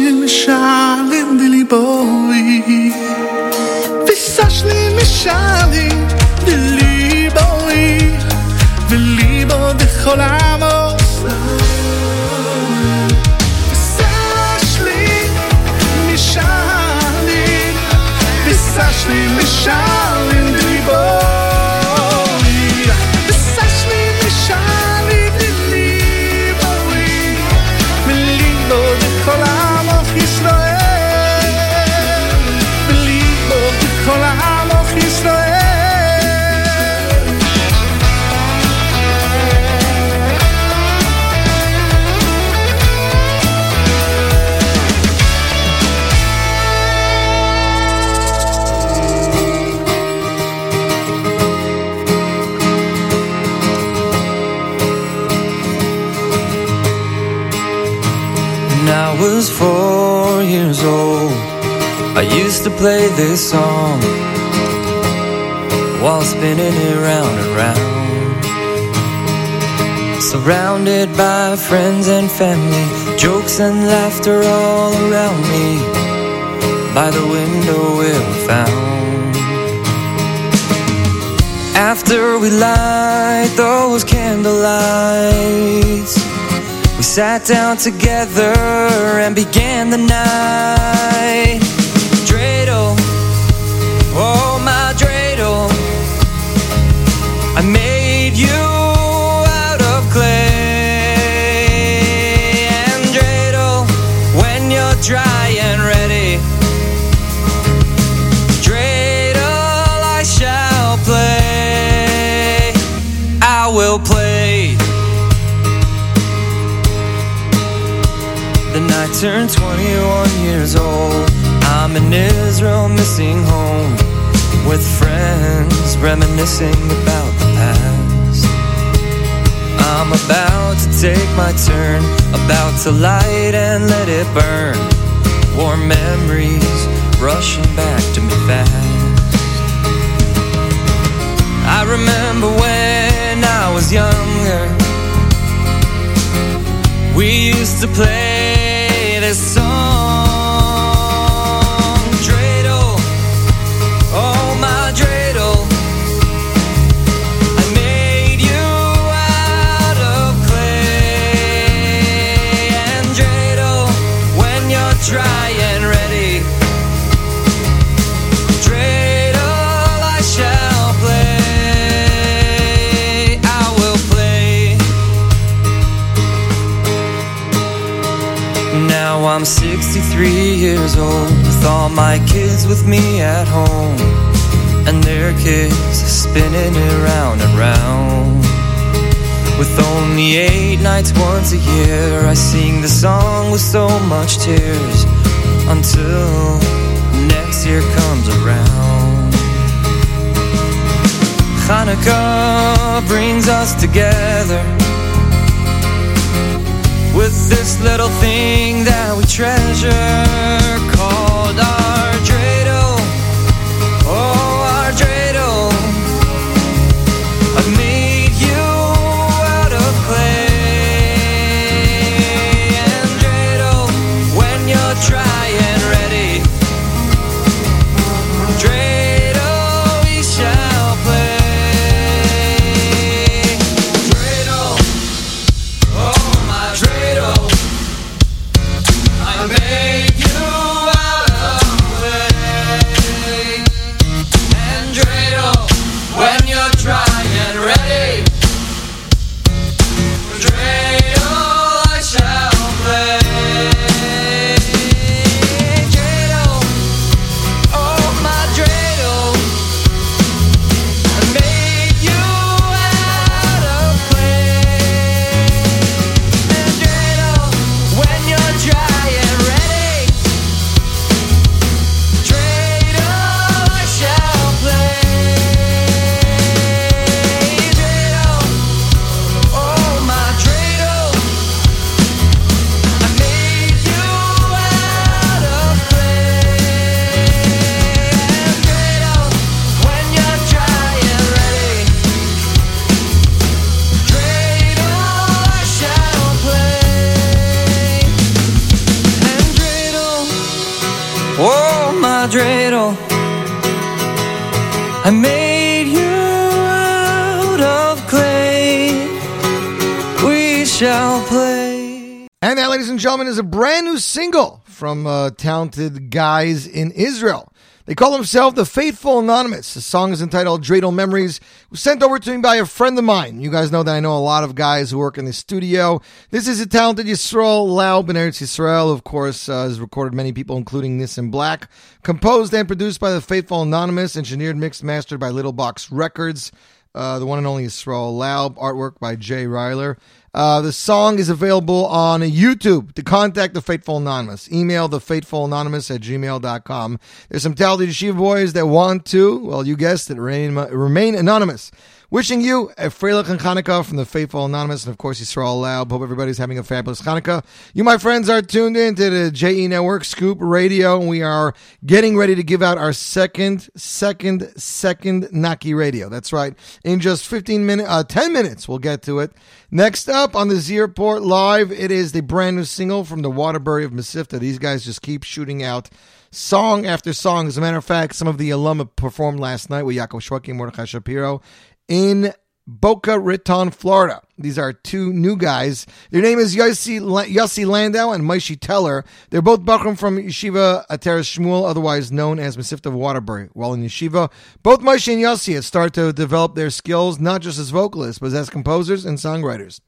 Sashlim, Mishalim, Diliboy. Sashlim, Mishalim, Diliboy. Velibo de used to play this song while spinning it round and round. Surrounded by friends and family, jokes and laughter all around me. By the window we found. After we light those candlelights, we sat down together and began the night. Turned 21 years old. I'm in Israel, missing home. With friends, reminiscing about the past. I'm about to take my turn, about to light and let it burn. Warm memories rushing back to me fast. I remember when I was younger. We used to play song. 63 years old with all my kids with me at home and their kids spinning it round and round. With only eight nights once a year, I sing the song with so much tears until next year comes around. Hanukkah brings us together with this little thing that we treasure called our gentlemen, is a brand new single from uh, talented guys in Israel. They call themselves the Faithful Anonymous. The song is entitled Dreidel Memories. Sent over to me by a friend of mine. You guys know that I know a lot of guys who work in the studio. This is a talented Yisrael Laub in Eretz Yisrael, of course, uh, has recorded many people, including This in Black. Composed and produced by the Faithful Anonymous, engineered, mixed, mastered by Little Box Records. Uh, the one and only Yisrael Laub, artwork by Jay Ryler. Uh, the song is available on YouTube. To contact the Faithful Anonymous, email the Faithful Anonymous at gmail.com. There's some talented yeshiva boys that want to, well, you guessed it, remain, remain anonymous. Wishing you a Freilich and Hanukkah from the Faithful Anonymous, and of course, Yisrael Laub. Hope everybody's having a fabulous Hanukkah. You, my friends, are tuned in to the JE Network Scoop Radio, and we are getting ready to give out our second, second, second Naki Radio. That's right. In just 15 minutes, uh, 10 minutes, we'll get to it. Next up on the Z Report Live, it is the brand new single from the Waterbury of Mesivta. These guys just keep shooting out song after song. As a matter of fact, some of the alum performed last night with Yaakov Shwekey and Mordechai Shapiro in Boca Raton, Florida. These are two new guys. Their name is Yossi, Landau and Maishi Teller. They're both Bachram from Yeshiva Ateres Shmuel, otherwise known as Mesivta of Waterbury. While in Yeshiva, both Maishi and Yossi have started to develop their skills not just as vocalists, but as composers and songwriters.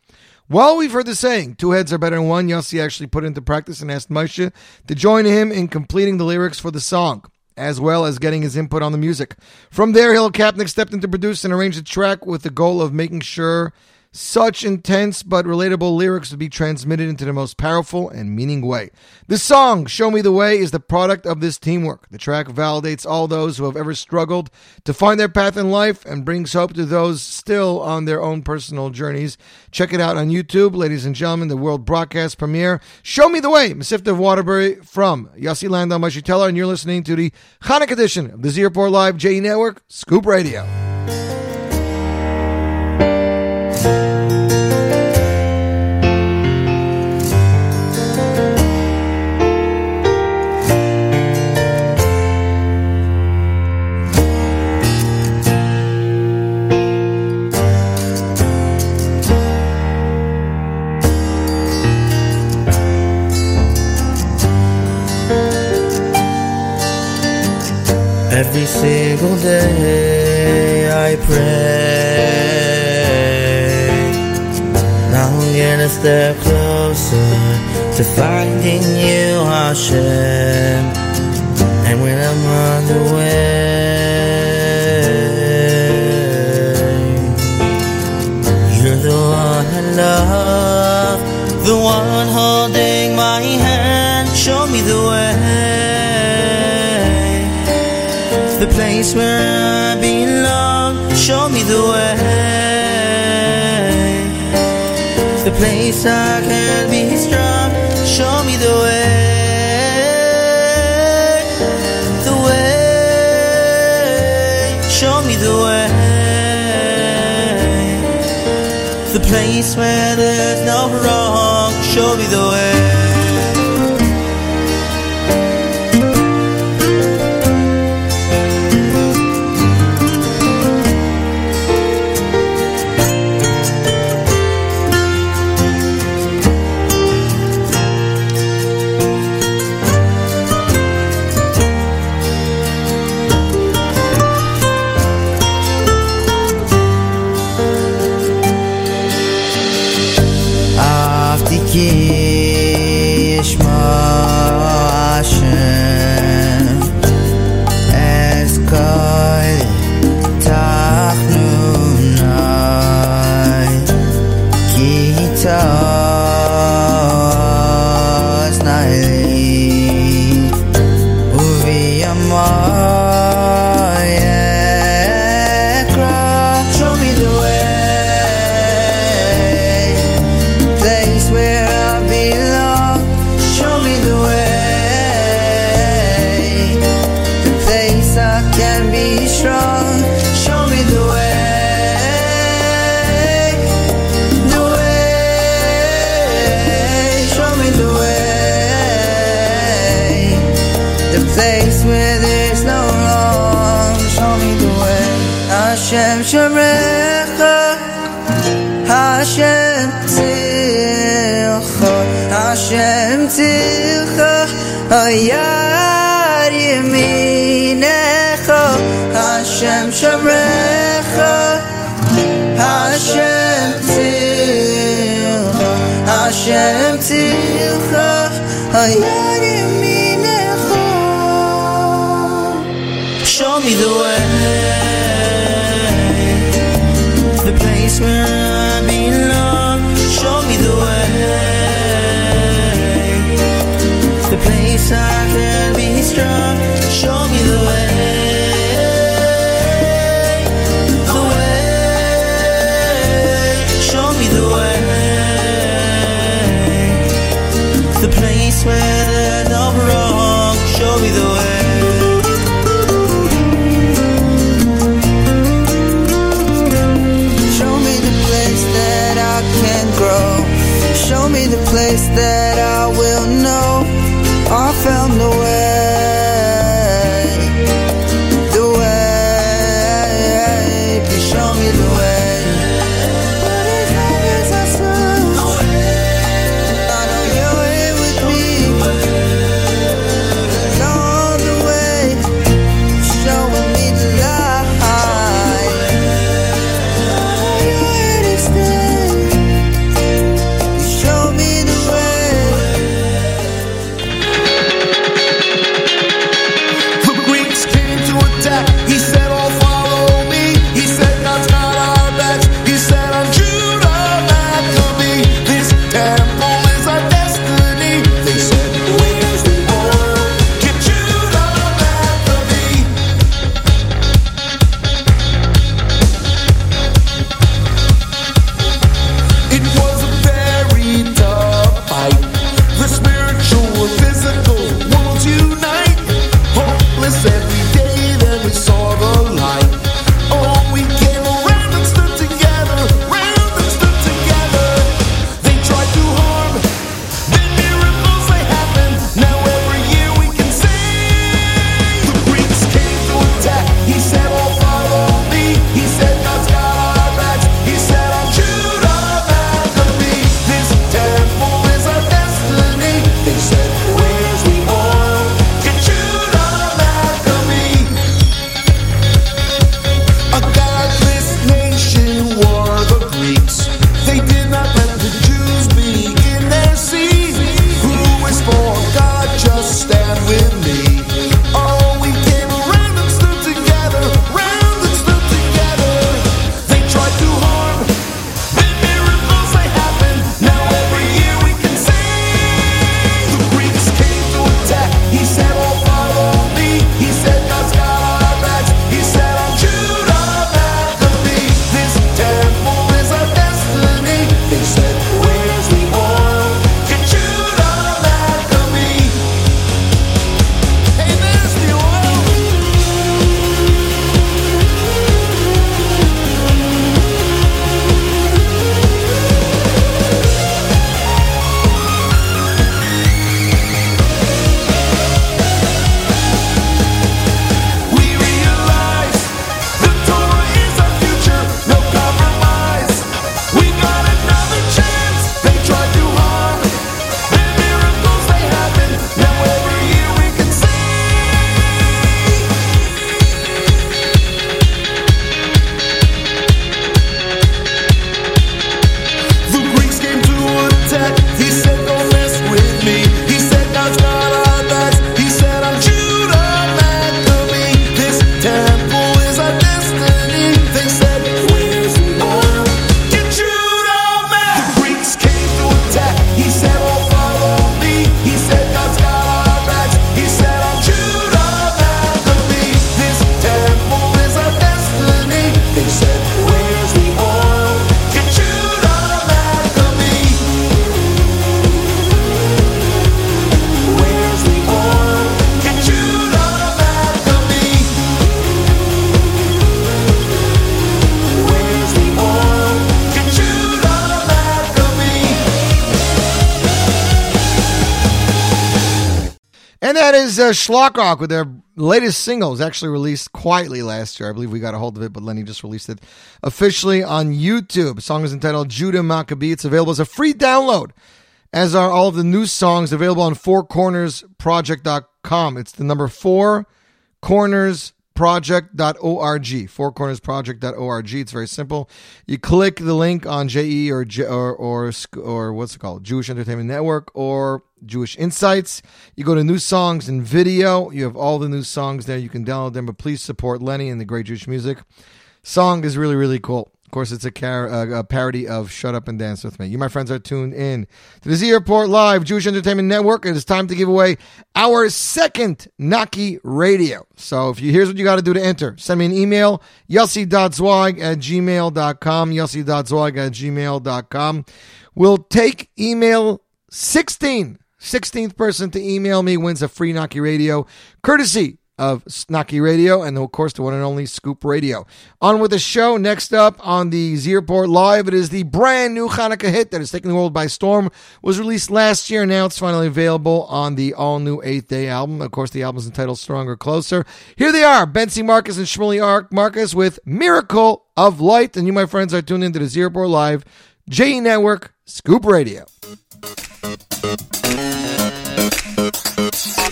While we've heard the saying, two heads are better than one, Yossi actually put into practice and asked Moshe to join him in completing the lyrics for the song, as well as getting his input on the music. From there, Hillel Kapnick stepped in to produce and arrange the track with the goal of making sure such intense but relatable lyrics would be transmitted into the most powerful and meaning way. The song, Show Me the Way, is the product of this teamwork. The track validates all those who have ever struggled to find their path in life and brings hope to those still on their own personal journeys. Check it out on YouTube, ladies and gentlemen, the world broadcast premiere. Show Me the Way, Mesivta of Waterbury from Yossi Landau Maishi Teller, and you're listening to the Hanukkah edition of the Z Report Live JE Network, Scoop Radio. Every single day I pray. Now I'm getting a step closer to finding you, Hashem. And when I'm on the way, place where I belong. Show me the way, the place I can be strong. Show me the way, the way. Show me the way, the place where there's no wrong. Show me the way. Schlockrock with their latest single. Was actually released quietly last year. I believe we got a hold of it, but Lenny just released it officially on YouTube. The song is entitled Judah Maccabee. It's available as a free download, as are all of the new songs available on fourcornersproject.com. It's the number four corners project.org fourcornersproject.org it's very simple. You click the link on je or or or, or what's it called? Jewish entertainment network or jewish insights. You go to new songs and video. You have all the new songs there. You can download them but please support lenny and the great jewish music. Song is really really cool of course it's a, car- uh, a parody of shut up and dance with me. You my friends are tuned in to the Z Report live jewish entertainment network. It is time to give away our second naki radio. So if you here's what you got to do to enter. Send me an email yossi.zwag at gmail.com yossi.zwag at gmail.com we'll take email 16 16th person to email me wins a free Naki Radio, courtesy of Naki Radio and of course the one and only Scoop Radio. On with the show. Next up on the Z Report Live, it is the brand new Hanukkah hit that is taking the world by storm. Was released last year. Now it's finally available on the all new Eighth Day album. Of course, the album is entitled Stronger Closer. Here they are, Bensy Marcus and Shmuley Ark Marcus with Miracle of Light. And you, my friends, are tuned into the Z Report Live, J Network, Scoop Radio.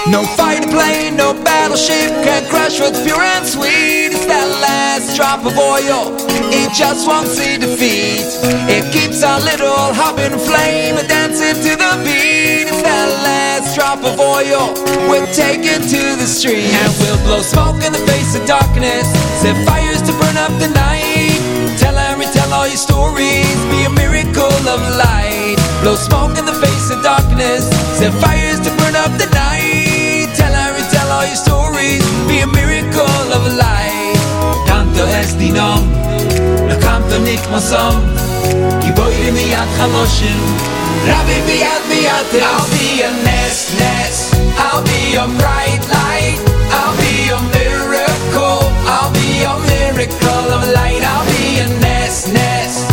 No fighter plane, no battleship can crash what's pure and sweet. It's that last drop of oil. It just won't see defeat. It keeps our little hub flame and dancing to the beat. It's that last drop of oil. we're taking to the street and we'll blow smoke in the face of darkness. Set fires to burn up the night. Tell and retell all your stories. Be a miracle of light. Blow smoke in the face of darkness. Set fires to burn up the night. All your stories. Be a miracle of light. Tanto es dinom. Nakamto nikmasom. Giboyri miyad chaloshim. Rabbi biyad biyad. I'll be a nest, nest. I'll be your bright light. I'll be your miracle. I'll be your miracle of light. I'll be a nest, nest.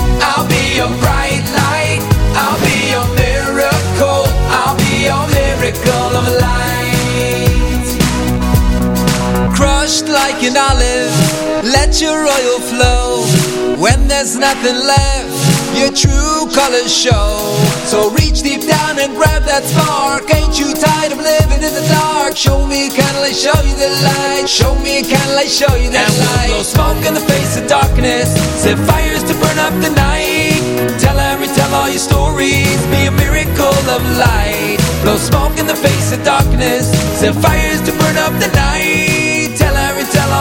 Crushed like an olive, let your oil flow. When there's nothing left, your true colors show. So reach deep down and grab that spark. Ain't you tired of living in the dark? Show me a candle, I show you the light. Show me a candle, I show you that light. We'll blow smoke in the face of darkness, set fires to burn up the night. Tell and retell all your stories, be a miracle of light. Blow smoke in the face of darkness, set fires to burn up the night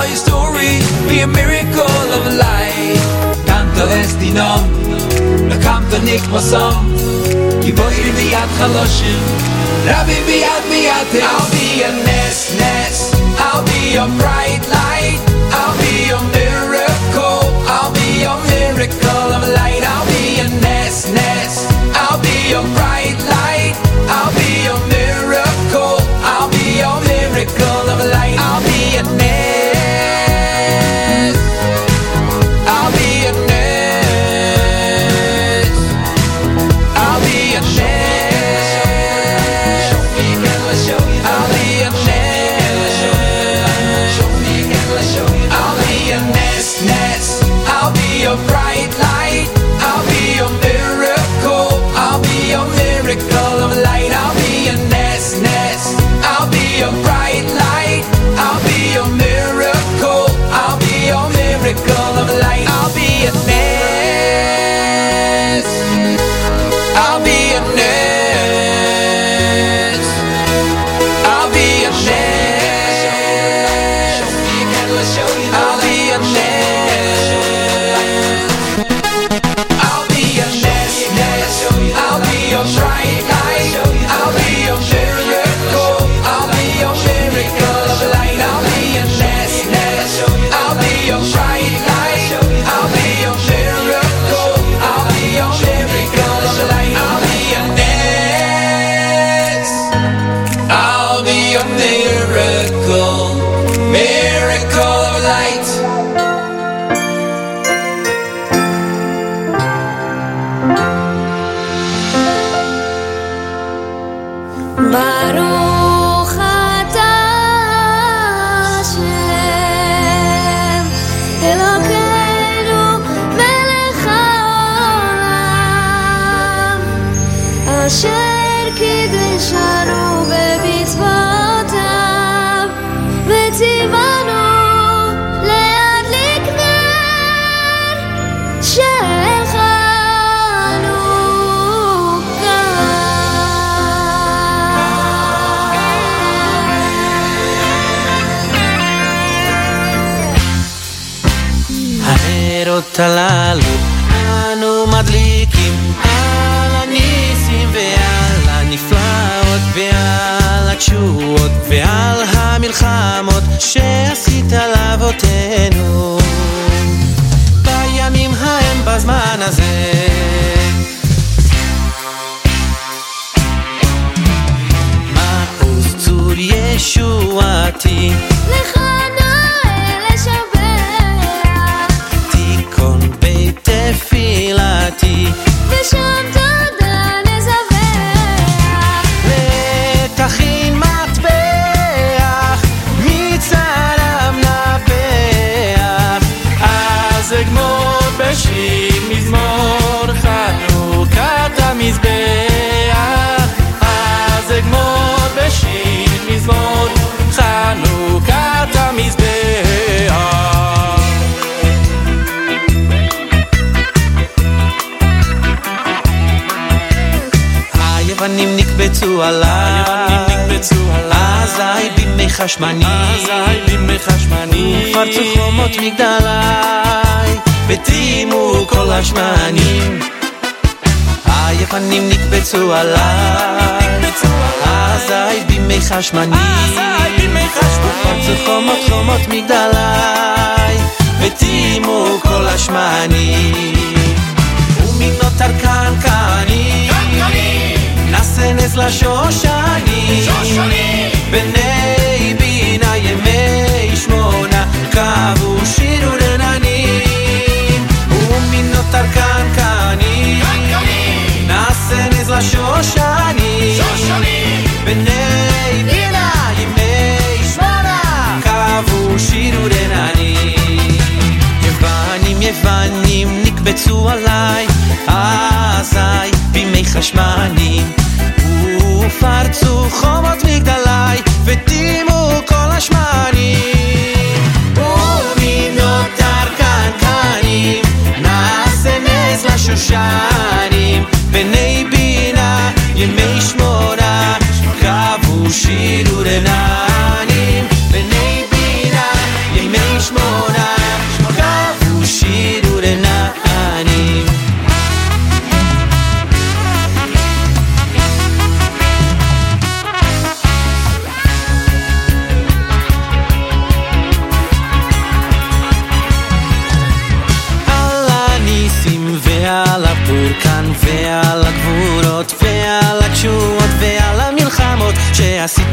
your stories, be a miracle of light. Canto es dinom, לקמת נקמסום, גיבורי ביד חלושים, רבי ביד ביד, I'll be a nest, nest, I'll be your bright light, I'll be your miracle, I'll be your miracle of light, I'll be a nest, nest, I'll be your bright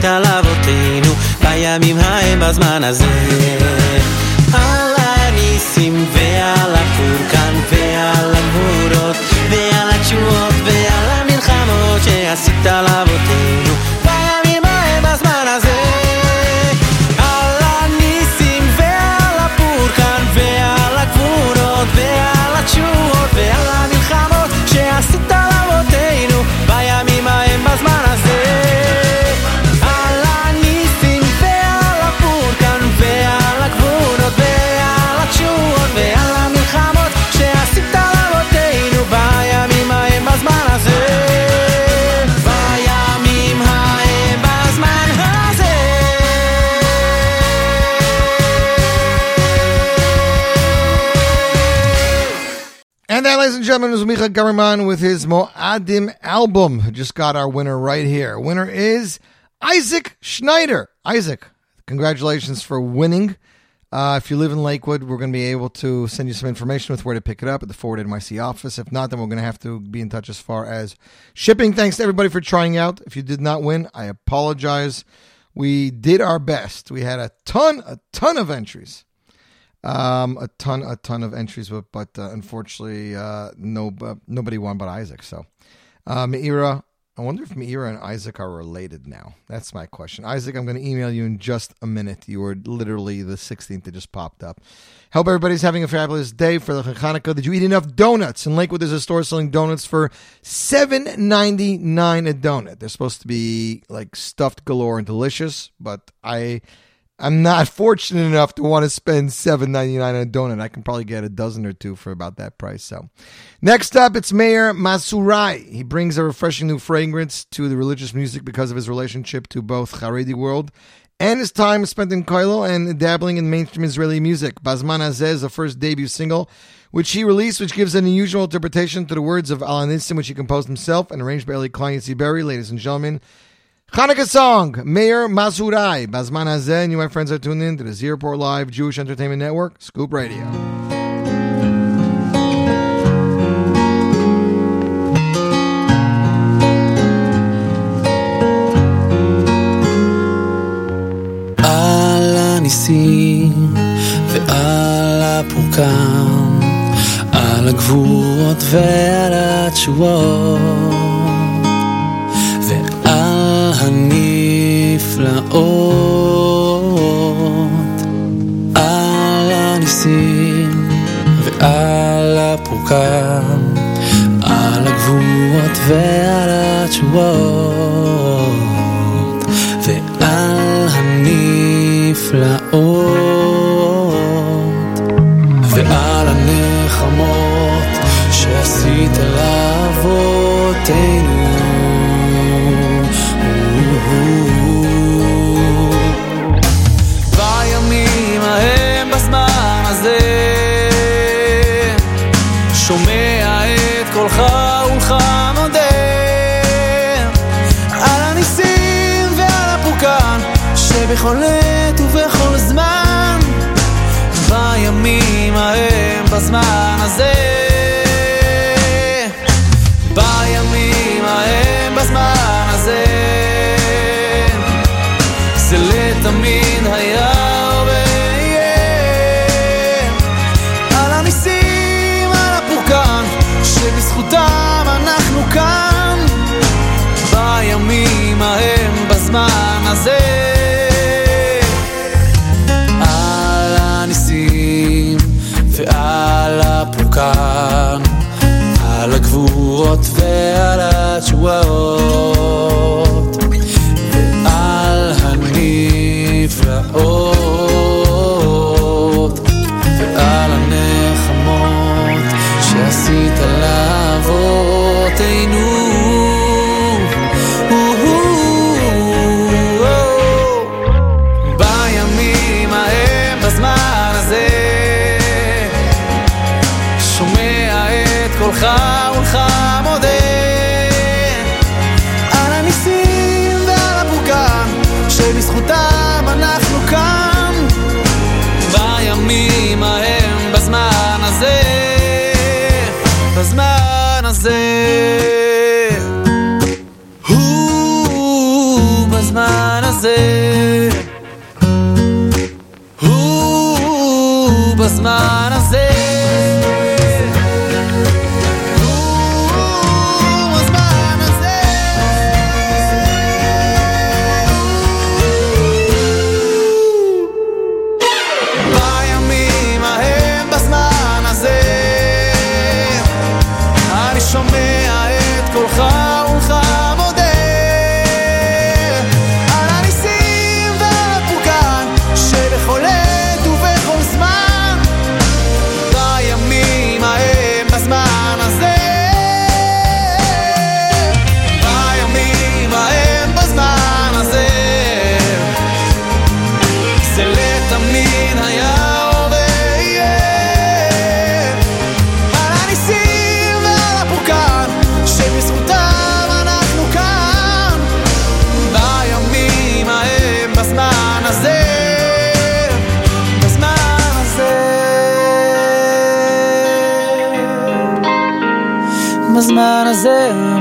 שעשית לאבותינו בימים ההם בזמן הזה. על הניסים was with his Moadim album. Just got our winner right here. Winner is Isaac Schneider. Isaac, congratulations for winning. Uh, if you live in Lakewood, we're going to be able to send you some information with where to pick it up at the Forward NYC office. If not, then we're going to have to be in touch as far as shipping. Thanks to everybody for trying out. If you did not win, I apologize. We did our best. We had a ton, a ton of entries. Um, a ton, a ton of entries, but, but uh, unfortunately, uh, no, uh, nobody won but Isaac. So, uh, Meira, I wonder if Meira and Isaac are related now. That's my question. Isaac, I'm going to email you in just a minute. You were literally the 16th that just popped up. Hope everybody's having a fabulous day for the Hanukkah. Did you eat enough donuts? In Lakewood, there's a store selling donuts for $7.99 a donut. They're supposed to be like stuffed galore and delicious, but I I'm not fortunate enough to want to spend seven ninety nine on a donut. I can probably get a dozen or two for about that price. So, next up, it's Mayor Masurai. He brings a refreshing new fragrance to the religious music because of his relationship to both Haredi world and his time spent in Kollel and dabbling in mainstream Israeli music. Bazman is the first debut single, which he released, which gives an unusual interpretation to the words of Alan Alanissim, which he composed himself and arranged by Eli Klein Berry. Ladies and gentlemen, Hanukkah song, Mayor Masurai. Bazman Hazen, you, my friends, are tuned in to the Z Report Live Jewish Entertainment Network, Scoop Radio. ועל על הגבורות ועל התשובות. הנפלאות, על הניסים ועל הפורקן, על הגבורות ועל התשובות, שבכל עת ובכל זמן. בימים ההם בזמן הזה הפורקן על הגבורות ועל התשואות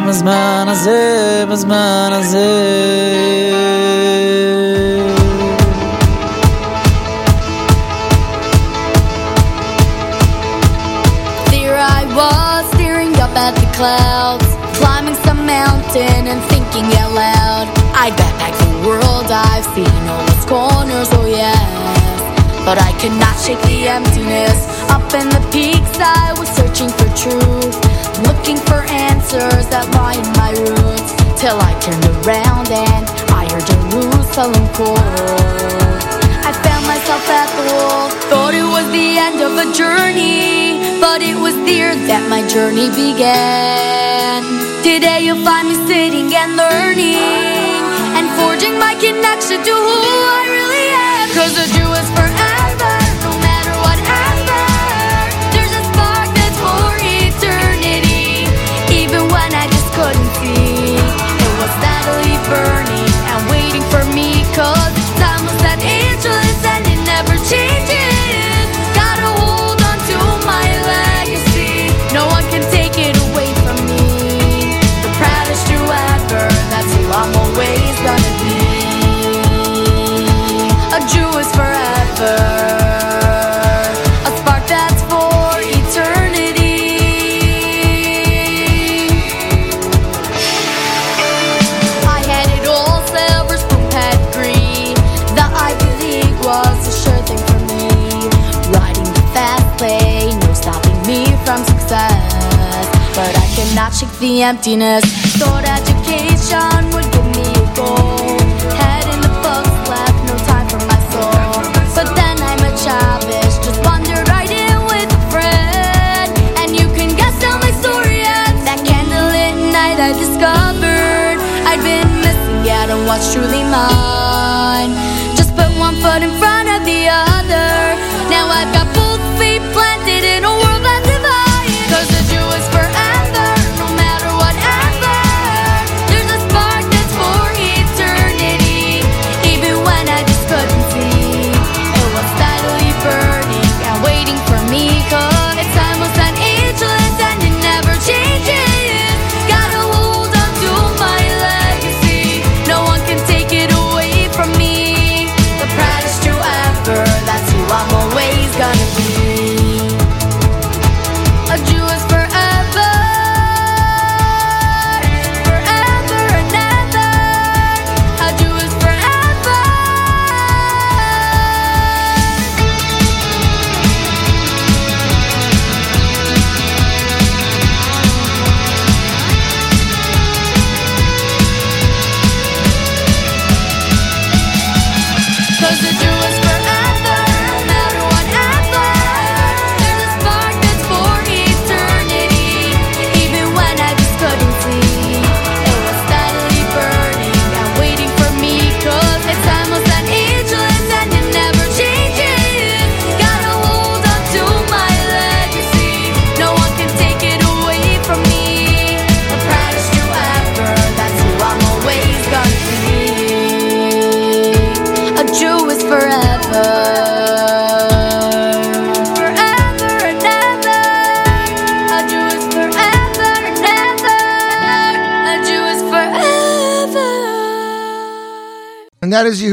בזמן הזה בזמן הזה There I was, staring up at the clouds, climbing some mountain and thinking out loud. I backpack the world, I've seen all its corners, oh yes. But I could not shake the emptiness. Up in the peaks, I was searching for truth, looking for answers that lie in my roots. Till I turned around and I heard Jerusalem call. I found myself at the wall. Thought it was the end of a journey, but it was there that my journey began. Today you'll find me sitting and learning and forging my connection to who I really am. Cause a Jew is forever, burning emptiness. Thought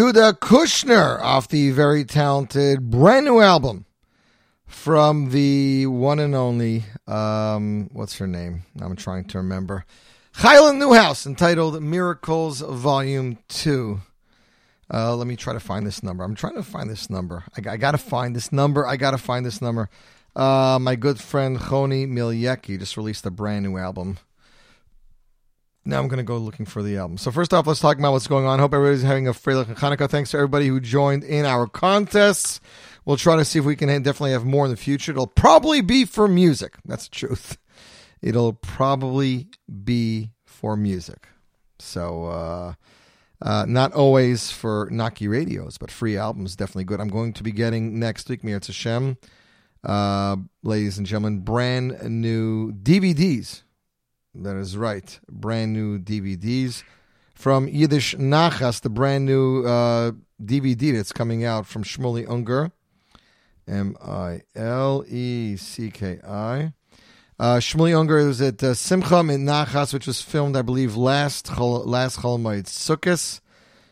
Yehuda Kushner off the very talented brand new album from the one and only, um, what's her name? I'm trying to remember. Hyla Newhouse, entitled Miracles Volume 2. Uh, let me try to find this number. I'm trying to find this number. I, I got to find this number. I got to find this number. Uh, my good friend Choni Milecki just released a brand new album. Now I'm going to go looking for the album. So first off, let's talk about what's going on. Hope everybody's having a Freilich and Hanukkah. Thanks to everybody who joined in our contests. We'll try to see if we can definitely have more in the future. It'll probably be for music. That's the truth. It'll probably be for music. So, uh, uh, not always for Naki radios, but free albums definitely good. I'm going to be getting next week, Mir Hashem, uh, ladies and gentlemen, brand new DVDs. That is right, brand new DVDs from Yiddish Nachas, the brand new uh, DVD that's coming out from Shmuley Unger, M I L E C K I. Uh, Shmuley Unger is at uh, Simcha in Nachas, which was filmed, I believe, last last Chol Hamoed Sukkot.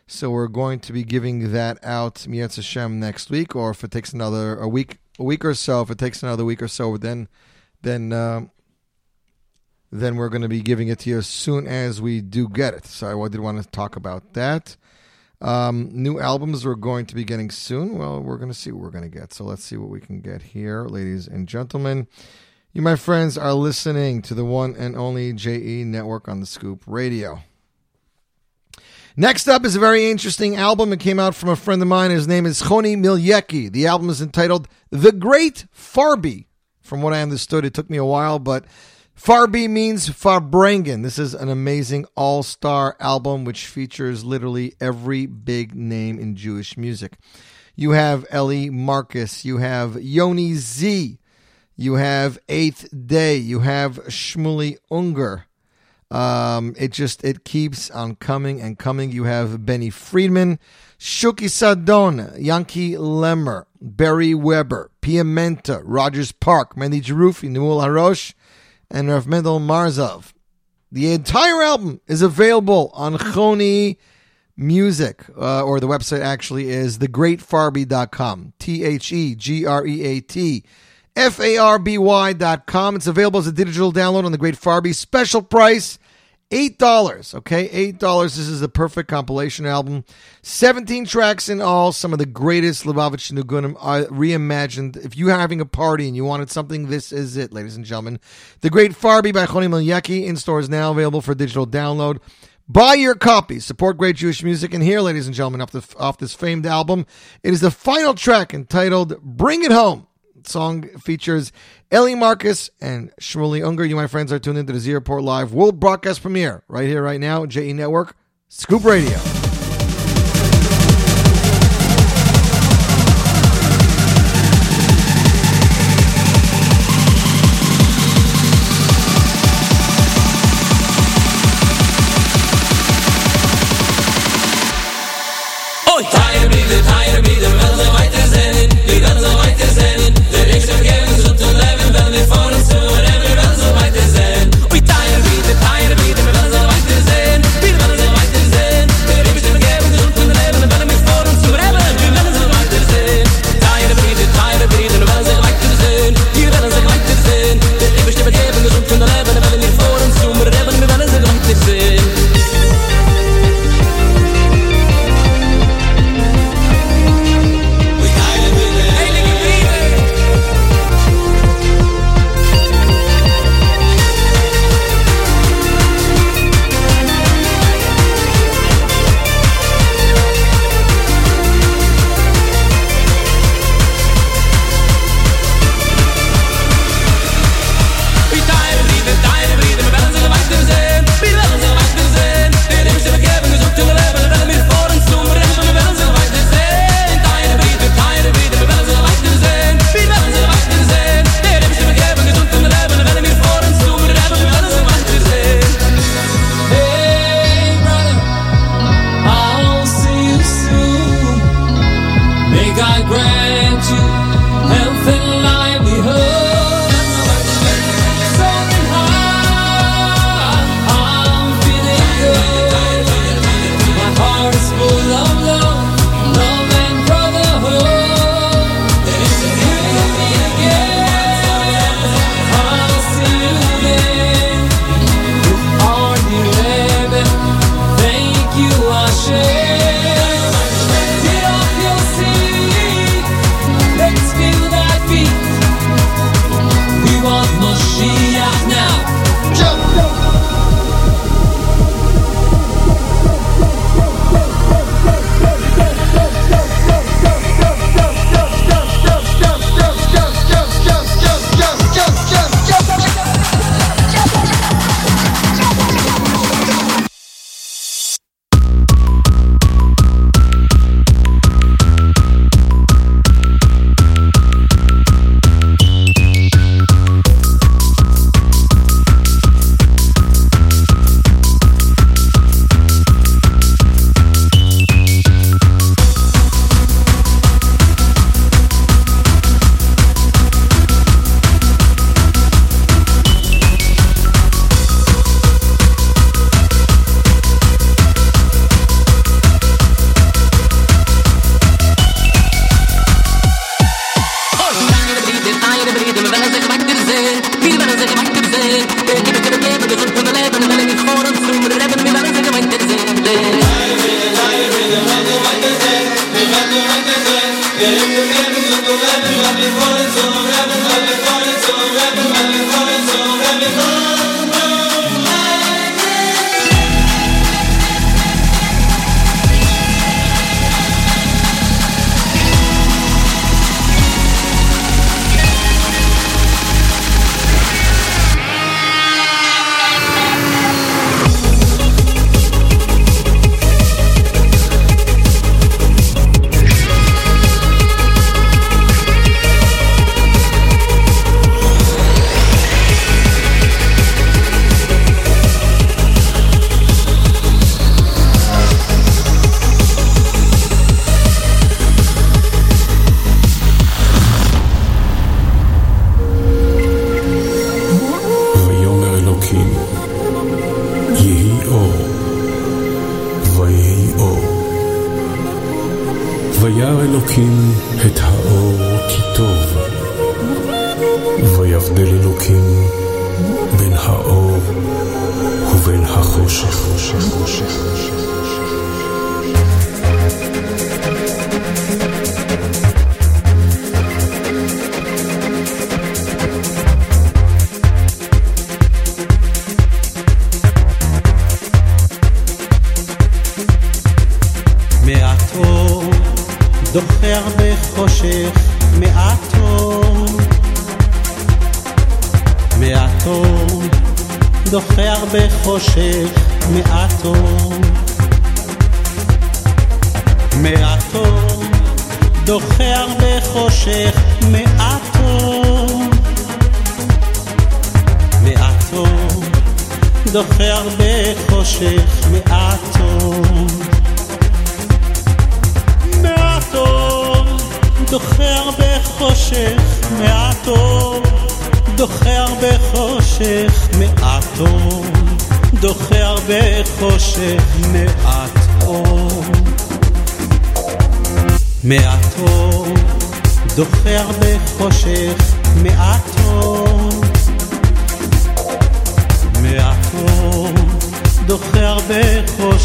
So we're going to be giving that out Mietz Hashem next week, or if it takes another a week, a week or so. If it takes another week or so, then then uh, then we're going to be giving it to you as soon as we do get it. So I did want to talk about that. Um, new albums we're going to be getting soon. Well, we're going to see what we're going to get. So let's see what we can get here, ladies and gentlemen. You, my friends, are listening to the one and only JE Network on the Scoop Radio. Next up is a very interesting album. It came out from a friend of mine. His name is Choni Milecki. The album is entitled The Great Farby. From what I understood, it took me a while, but Farby means Farbrengen. This is an amazing all star album which features literally every big name in Jewish music. You have Ellie Marcus, you have Yoni Z, you have 8th Day, you have Shmuley Unger. Um, it just it keeps on coming and coming. You have Benny Friedman, Shuki Sadon, Yankee Lemmer, Barry Weber, Piamenta, Rogers Park, Mendy Jerufi, Newell Harosh, and Rav Mendel Marzov. The entire album is available on Choni Music, uh, or the website actually is thegreatfarby.com. T H E G R E A T F A R B Y.com. It's available as a digital download on the Great Farby. Special price $8, okay? $8. This is the perfect compilation album. 17 tracks in all. Some of the greatest Lubavitch Niggunim are uh, reimagined. If you're having a party and you wanted something, this is it, ladies and gentlemen. The Great Farby by Choni Milecki in stores now available for digital download. Buy your copy. Support great Jewish music. And here, ladies and gentlemen, off, the, off this famed album, it is the final track entitled Bring It Home. Song features Ellie Marcus and Shmuley Unger. You, my friends, are tuned into the Z Report Live World Broadcast Premiere right here, right now, JE Network, Scoop Radio.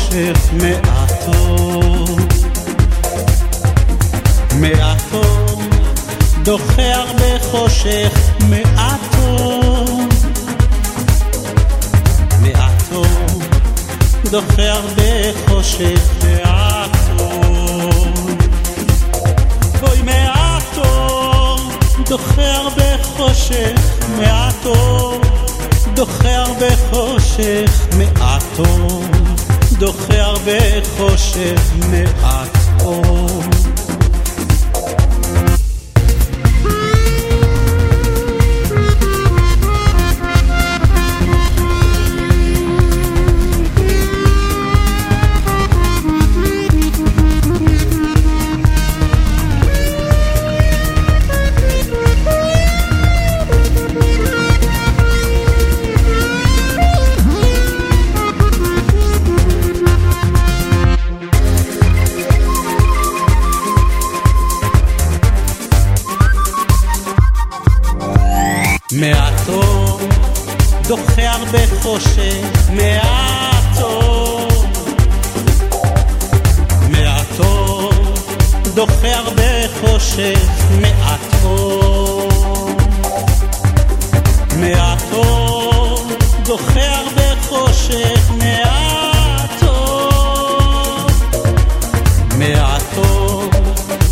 חושך מעטו, מעטו, דוחה הרבה חושך מעטו, מעטו, דוחה הרבה חושך מעטו, אוי מעטו, דוחה הרבה חושך מעטו, דוחה הרבה חושך מעטו. דוחה הרבה חושך מעט אור.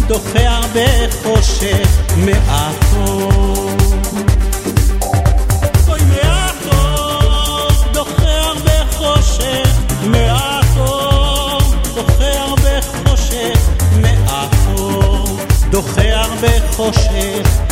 דוחה הרבה חושך מעט rochers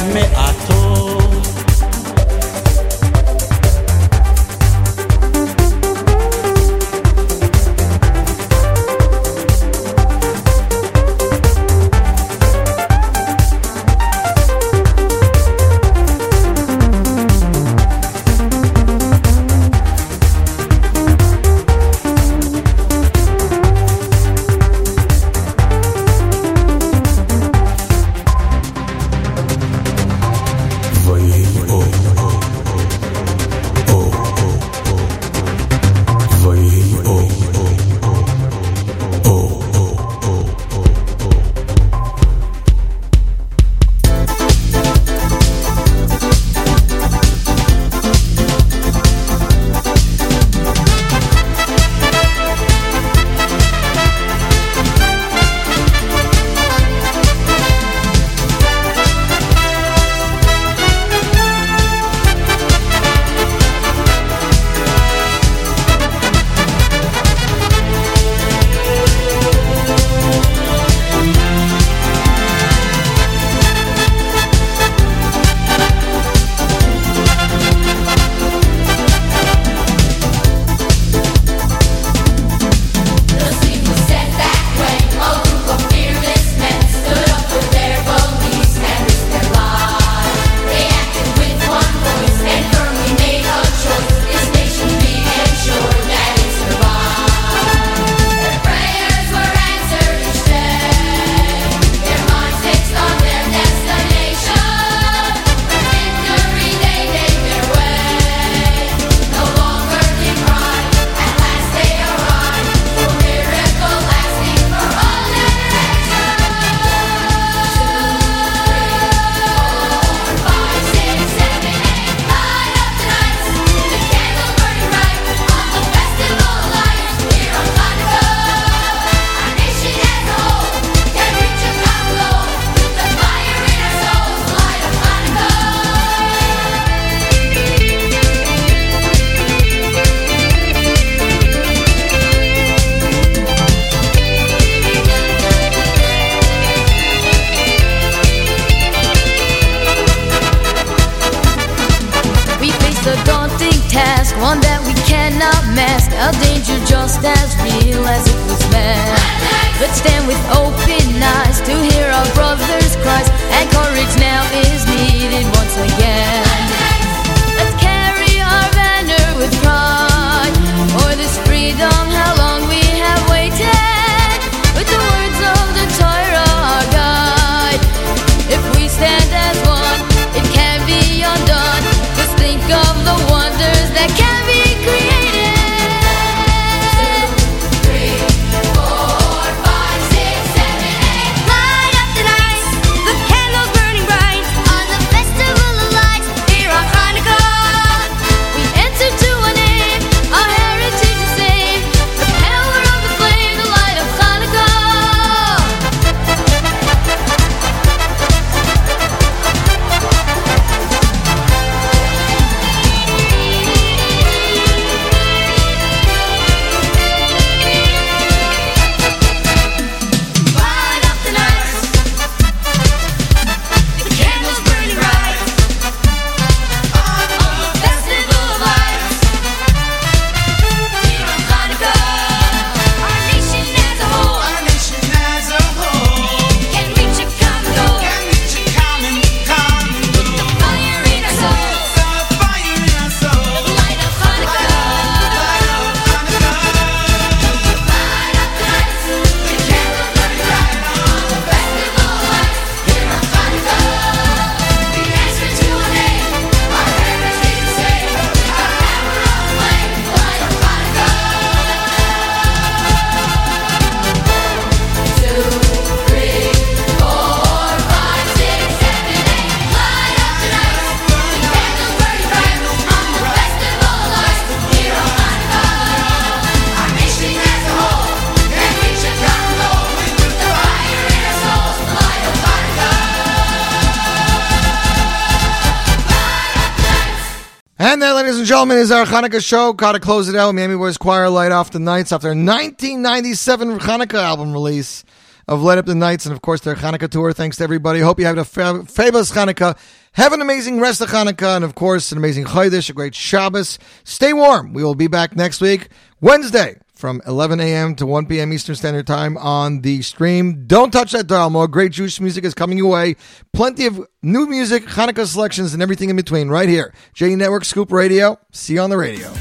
our Hanukkah show. Gotta close it out. Miami Boys Choir Light Up the Nights after 1997 Hanukkah album release of Light Up the Nights and, of course, their Hanukkah tour. Thanks to everybody. Hope you have a fabulous Hanukkah. Have an amazing rest of Hanukkah and, of course, an amazing Chodesh, a great Shabbos. Stay warm. We will be back next week, Wednesday, from 11 a.m. to 1 p.m. Eastern Standard Time on the stream. Don't touch that dial. More great Jewish music is coming your way. Plenty of new music, Hanukkah selections, and everything in between right here. J Network Scoop Radio. See you on the radio.